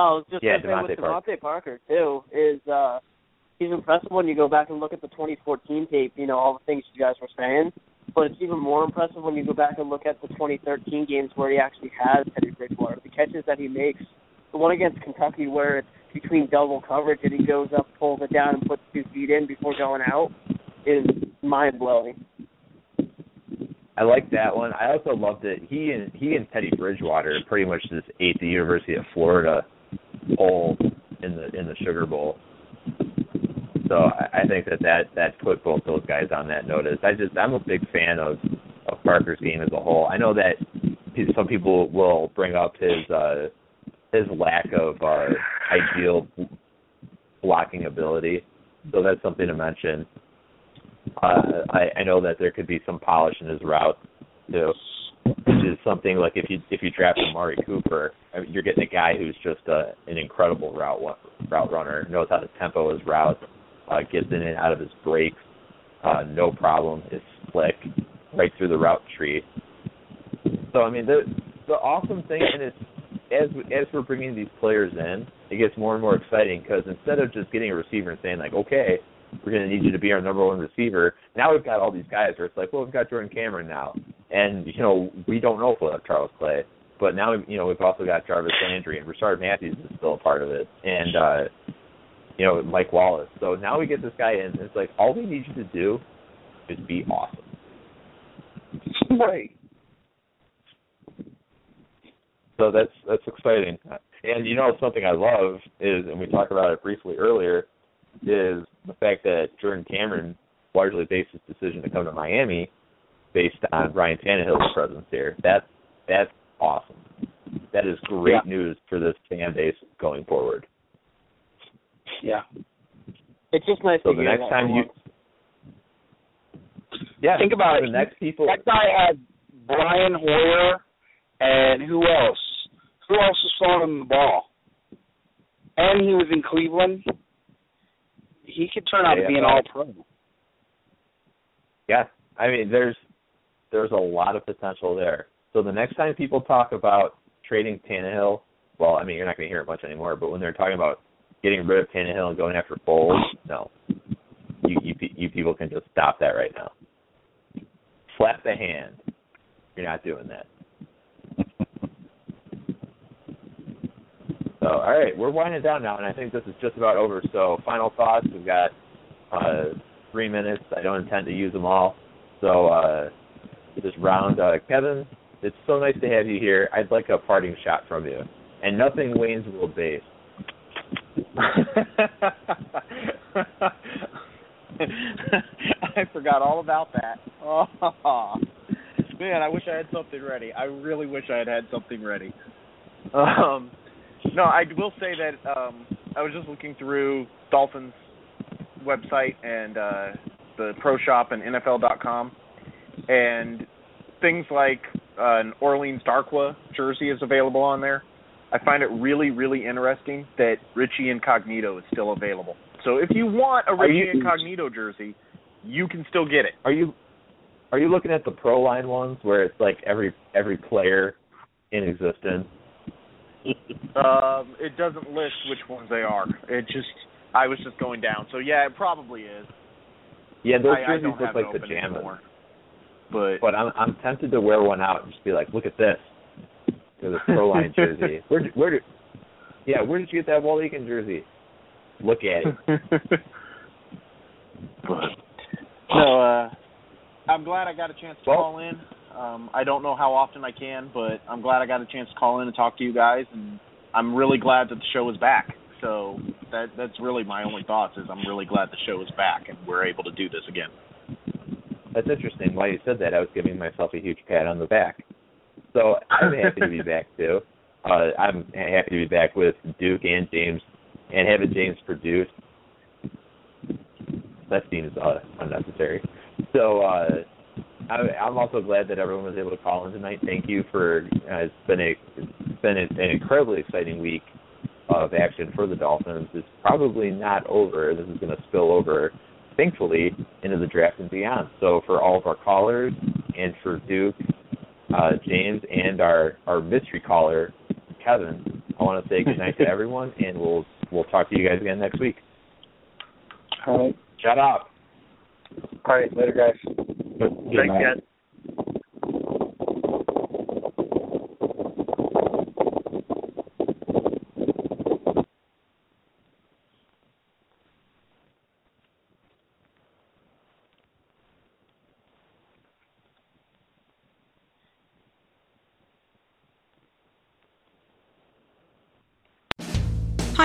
I was just Yeah, gonna say DeVante with DeVante Parker too is uh he's impressive when you go back and look at the 2014 tape. You know all the things you guys were saying, but it's even more impressive when you go back and look at the 2013 games where he actually has Teddy Bridgewater. The catches that he makes, the one against Kentucky where it's between double coverage and he goes up, pulls it down, and puts two feet in before going out, is mind blowing. I like that one. I also love that he and he and Teddy Bridgewater pretty much just ate the University of Florida whole in the in the Sugar Bowl. So I, I think that that that put both those guys on that notice. I just I'm a big fan of of Parker's game as a whole. I know that some people will bring up his uh his lack of uh ideal blocking ability. So that's something to mention. Uh, I, I know that there could be some polish in his route too, which is something like if you if you draft Amari Cooper, you're getting a guy who's just uh, an incredible route route runner, knows how to tempo his route, uh, gets in and out of his breaks, uh, no problem, is slick, right through the route tree. So I mean the the awesome thing and it's as as we're bringing these players in, it gets more and more exciting because instead of just getting a receiver and saying like, okay, we're going to need you to be our number one receiver. Now we've got all these guys where it's like, well, we've got Jordan Cameron now, and you know we don't know if we'll have Charles Clay, but now you know we've also got Jarvis Landry and Rishard Matthews is still a part of it, and uh, you know Mike Wallace. So now we get this guy in. And it's like all we need you to do is be awesome. Right. So that's that's exciting. And you know something I love is, and we talked about it briefly earlier, is the fact that Jordan Cameron largely based his decision to come to Miami based on Ryan Tannehill's presence here. That's that's awesome. That is great Yeah. news for this fan base going forward. Yeah. It's just nice So to the next time you, yeah, Think about the it. next people. That guy had Brian Hoyer and who else? Who else was throwing him the ball? And he was in Cleveland. He could turn out to be an all pro. Yeah, I mean, there's there's a lot of potential there. So the next time people talk about trading Tannehill, well, I mean, you're not going to hear it much anymore. But when they're talking about getting rid of Tannehill and going after Foles, no, you you you people can just stop that right now. Slap the hand. You're not doing that. So, all right, we're winding down now, and I think this is just about over. So, final thoughts. We've got uh, three minutes. I don't intend to use them all. So, uh, this round, uh, Kevin, it's so nice to have you here. I'd like a parting shot from you, and nothing Waynesville based. I forgot all about that. Oh, man, I wish I had something ready. I really wish I had had something ready. Um, no, I will say that um, I was just looking through Dolphins website and uh, the Pro Shop and NFL.com, and things like uh, an Orleans Darkwa jersey is available on there. I find it really, really interesting that Richie Incognito is still available. So if you want a Richie you- Incognito jersey, you can still get it. Are you are you looking at the pro line ones where it's like every every player in existence? Um, it doesn't list which ones they are. It just I was just going down. So yeah, it probably is. Yeah, those I, jerseys look like pajamas. anymore. But But I'm I'm tempted to wear one out and just be like, look at this. To the pro line jersey. Where where did yeah, where did you get that Walt Aiken jersey? Look at it. but no, uh I'm glad I got a chance to Well- call in. Um, I don't know how often I can, but I'm glad I got a chance to call in and talk to you guys, and I'm really glad that the show is back. So that that's really my only thoughts is I'm really glad the show is back and we're able to do this again. That's interesting. While you said that, I was giving myself a huge pat on the back. So I'm happy to be back too. Uh, I'm happy to be back with Duke and James, and having James produce. That seems uh, unnecessary. So uh, I, I'm also glad that everyone was able to call in tonight. Thank you for. Uh, it's been a it's been an incredibly exciting week of action for the Dolphins. It's probably not over. This is going to spill over, thankfully, into the draft and beyond. So for all of our callers and for Duke, uh, James, and our our mystery caller, Kevin, I want to say good night to everyone, and we'll we'll talk to you guys again next week. All right. Shut up. All right. Later, guys. Thanks, guys.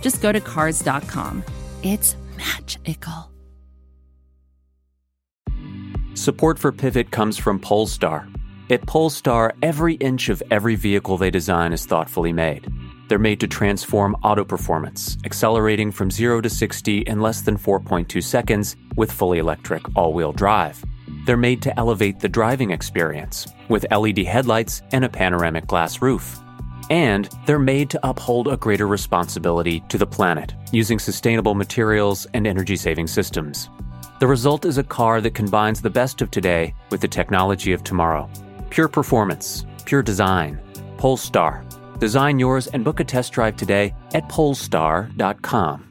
just go to Cars.com. It's magical. Support for Pivot comes from Polestar. At Polestar, every inch of every vehicle they design is thoughtfully made. They're made to transform auto performance, accelerating from 0 to 60 in less than 4.2 seconds with fully electric all wheel drive. They're made to elevate the driving experience with LED headlights and a panoramic glass roof. And they're made to uphold a greater responsibility to the planet using sustainable materials and energy saving systems. The result is a car that combines the best of today with the technology of tomorrow. Pure performance, pure design. Polestar. Design yours and book a test drive today at polestar.com.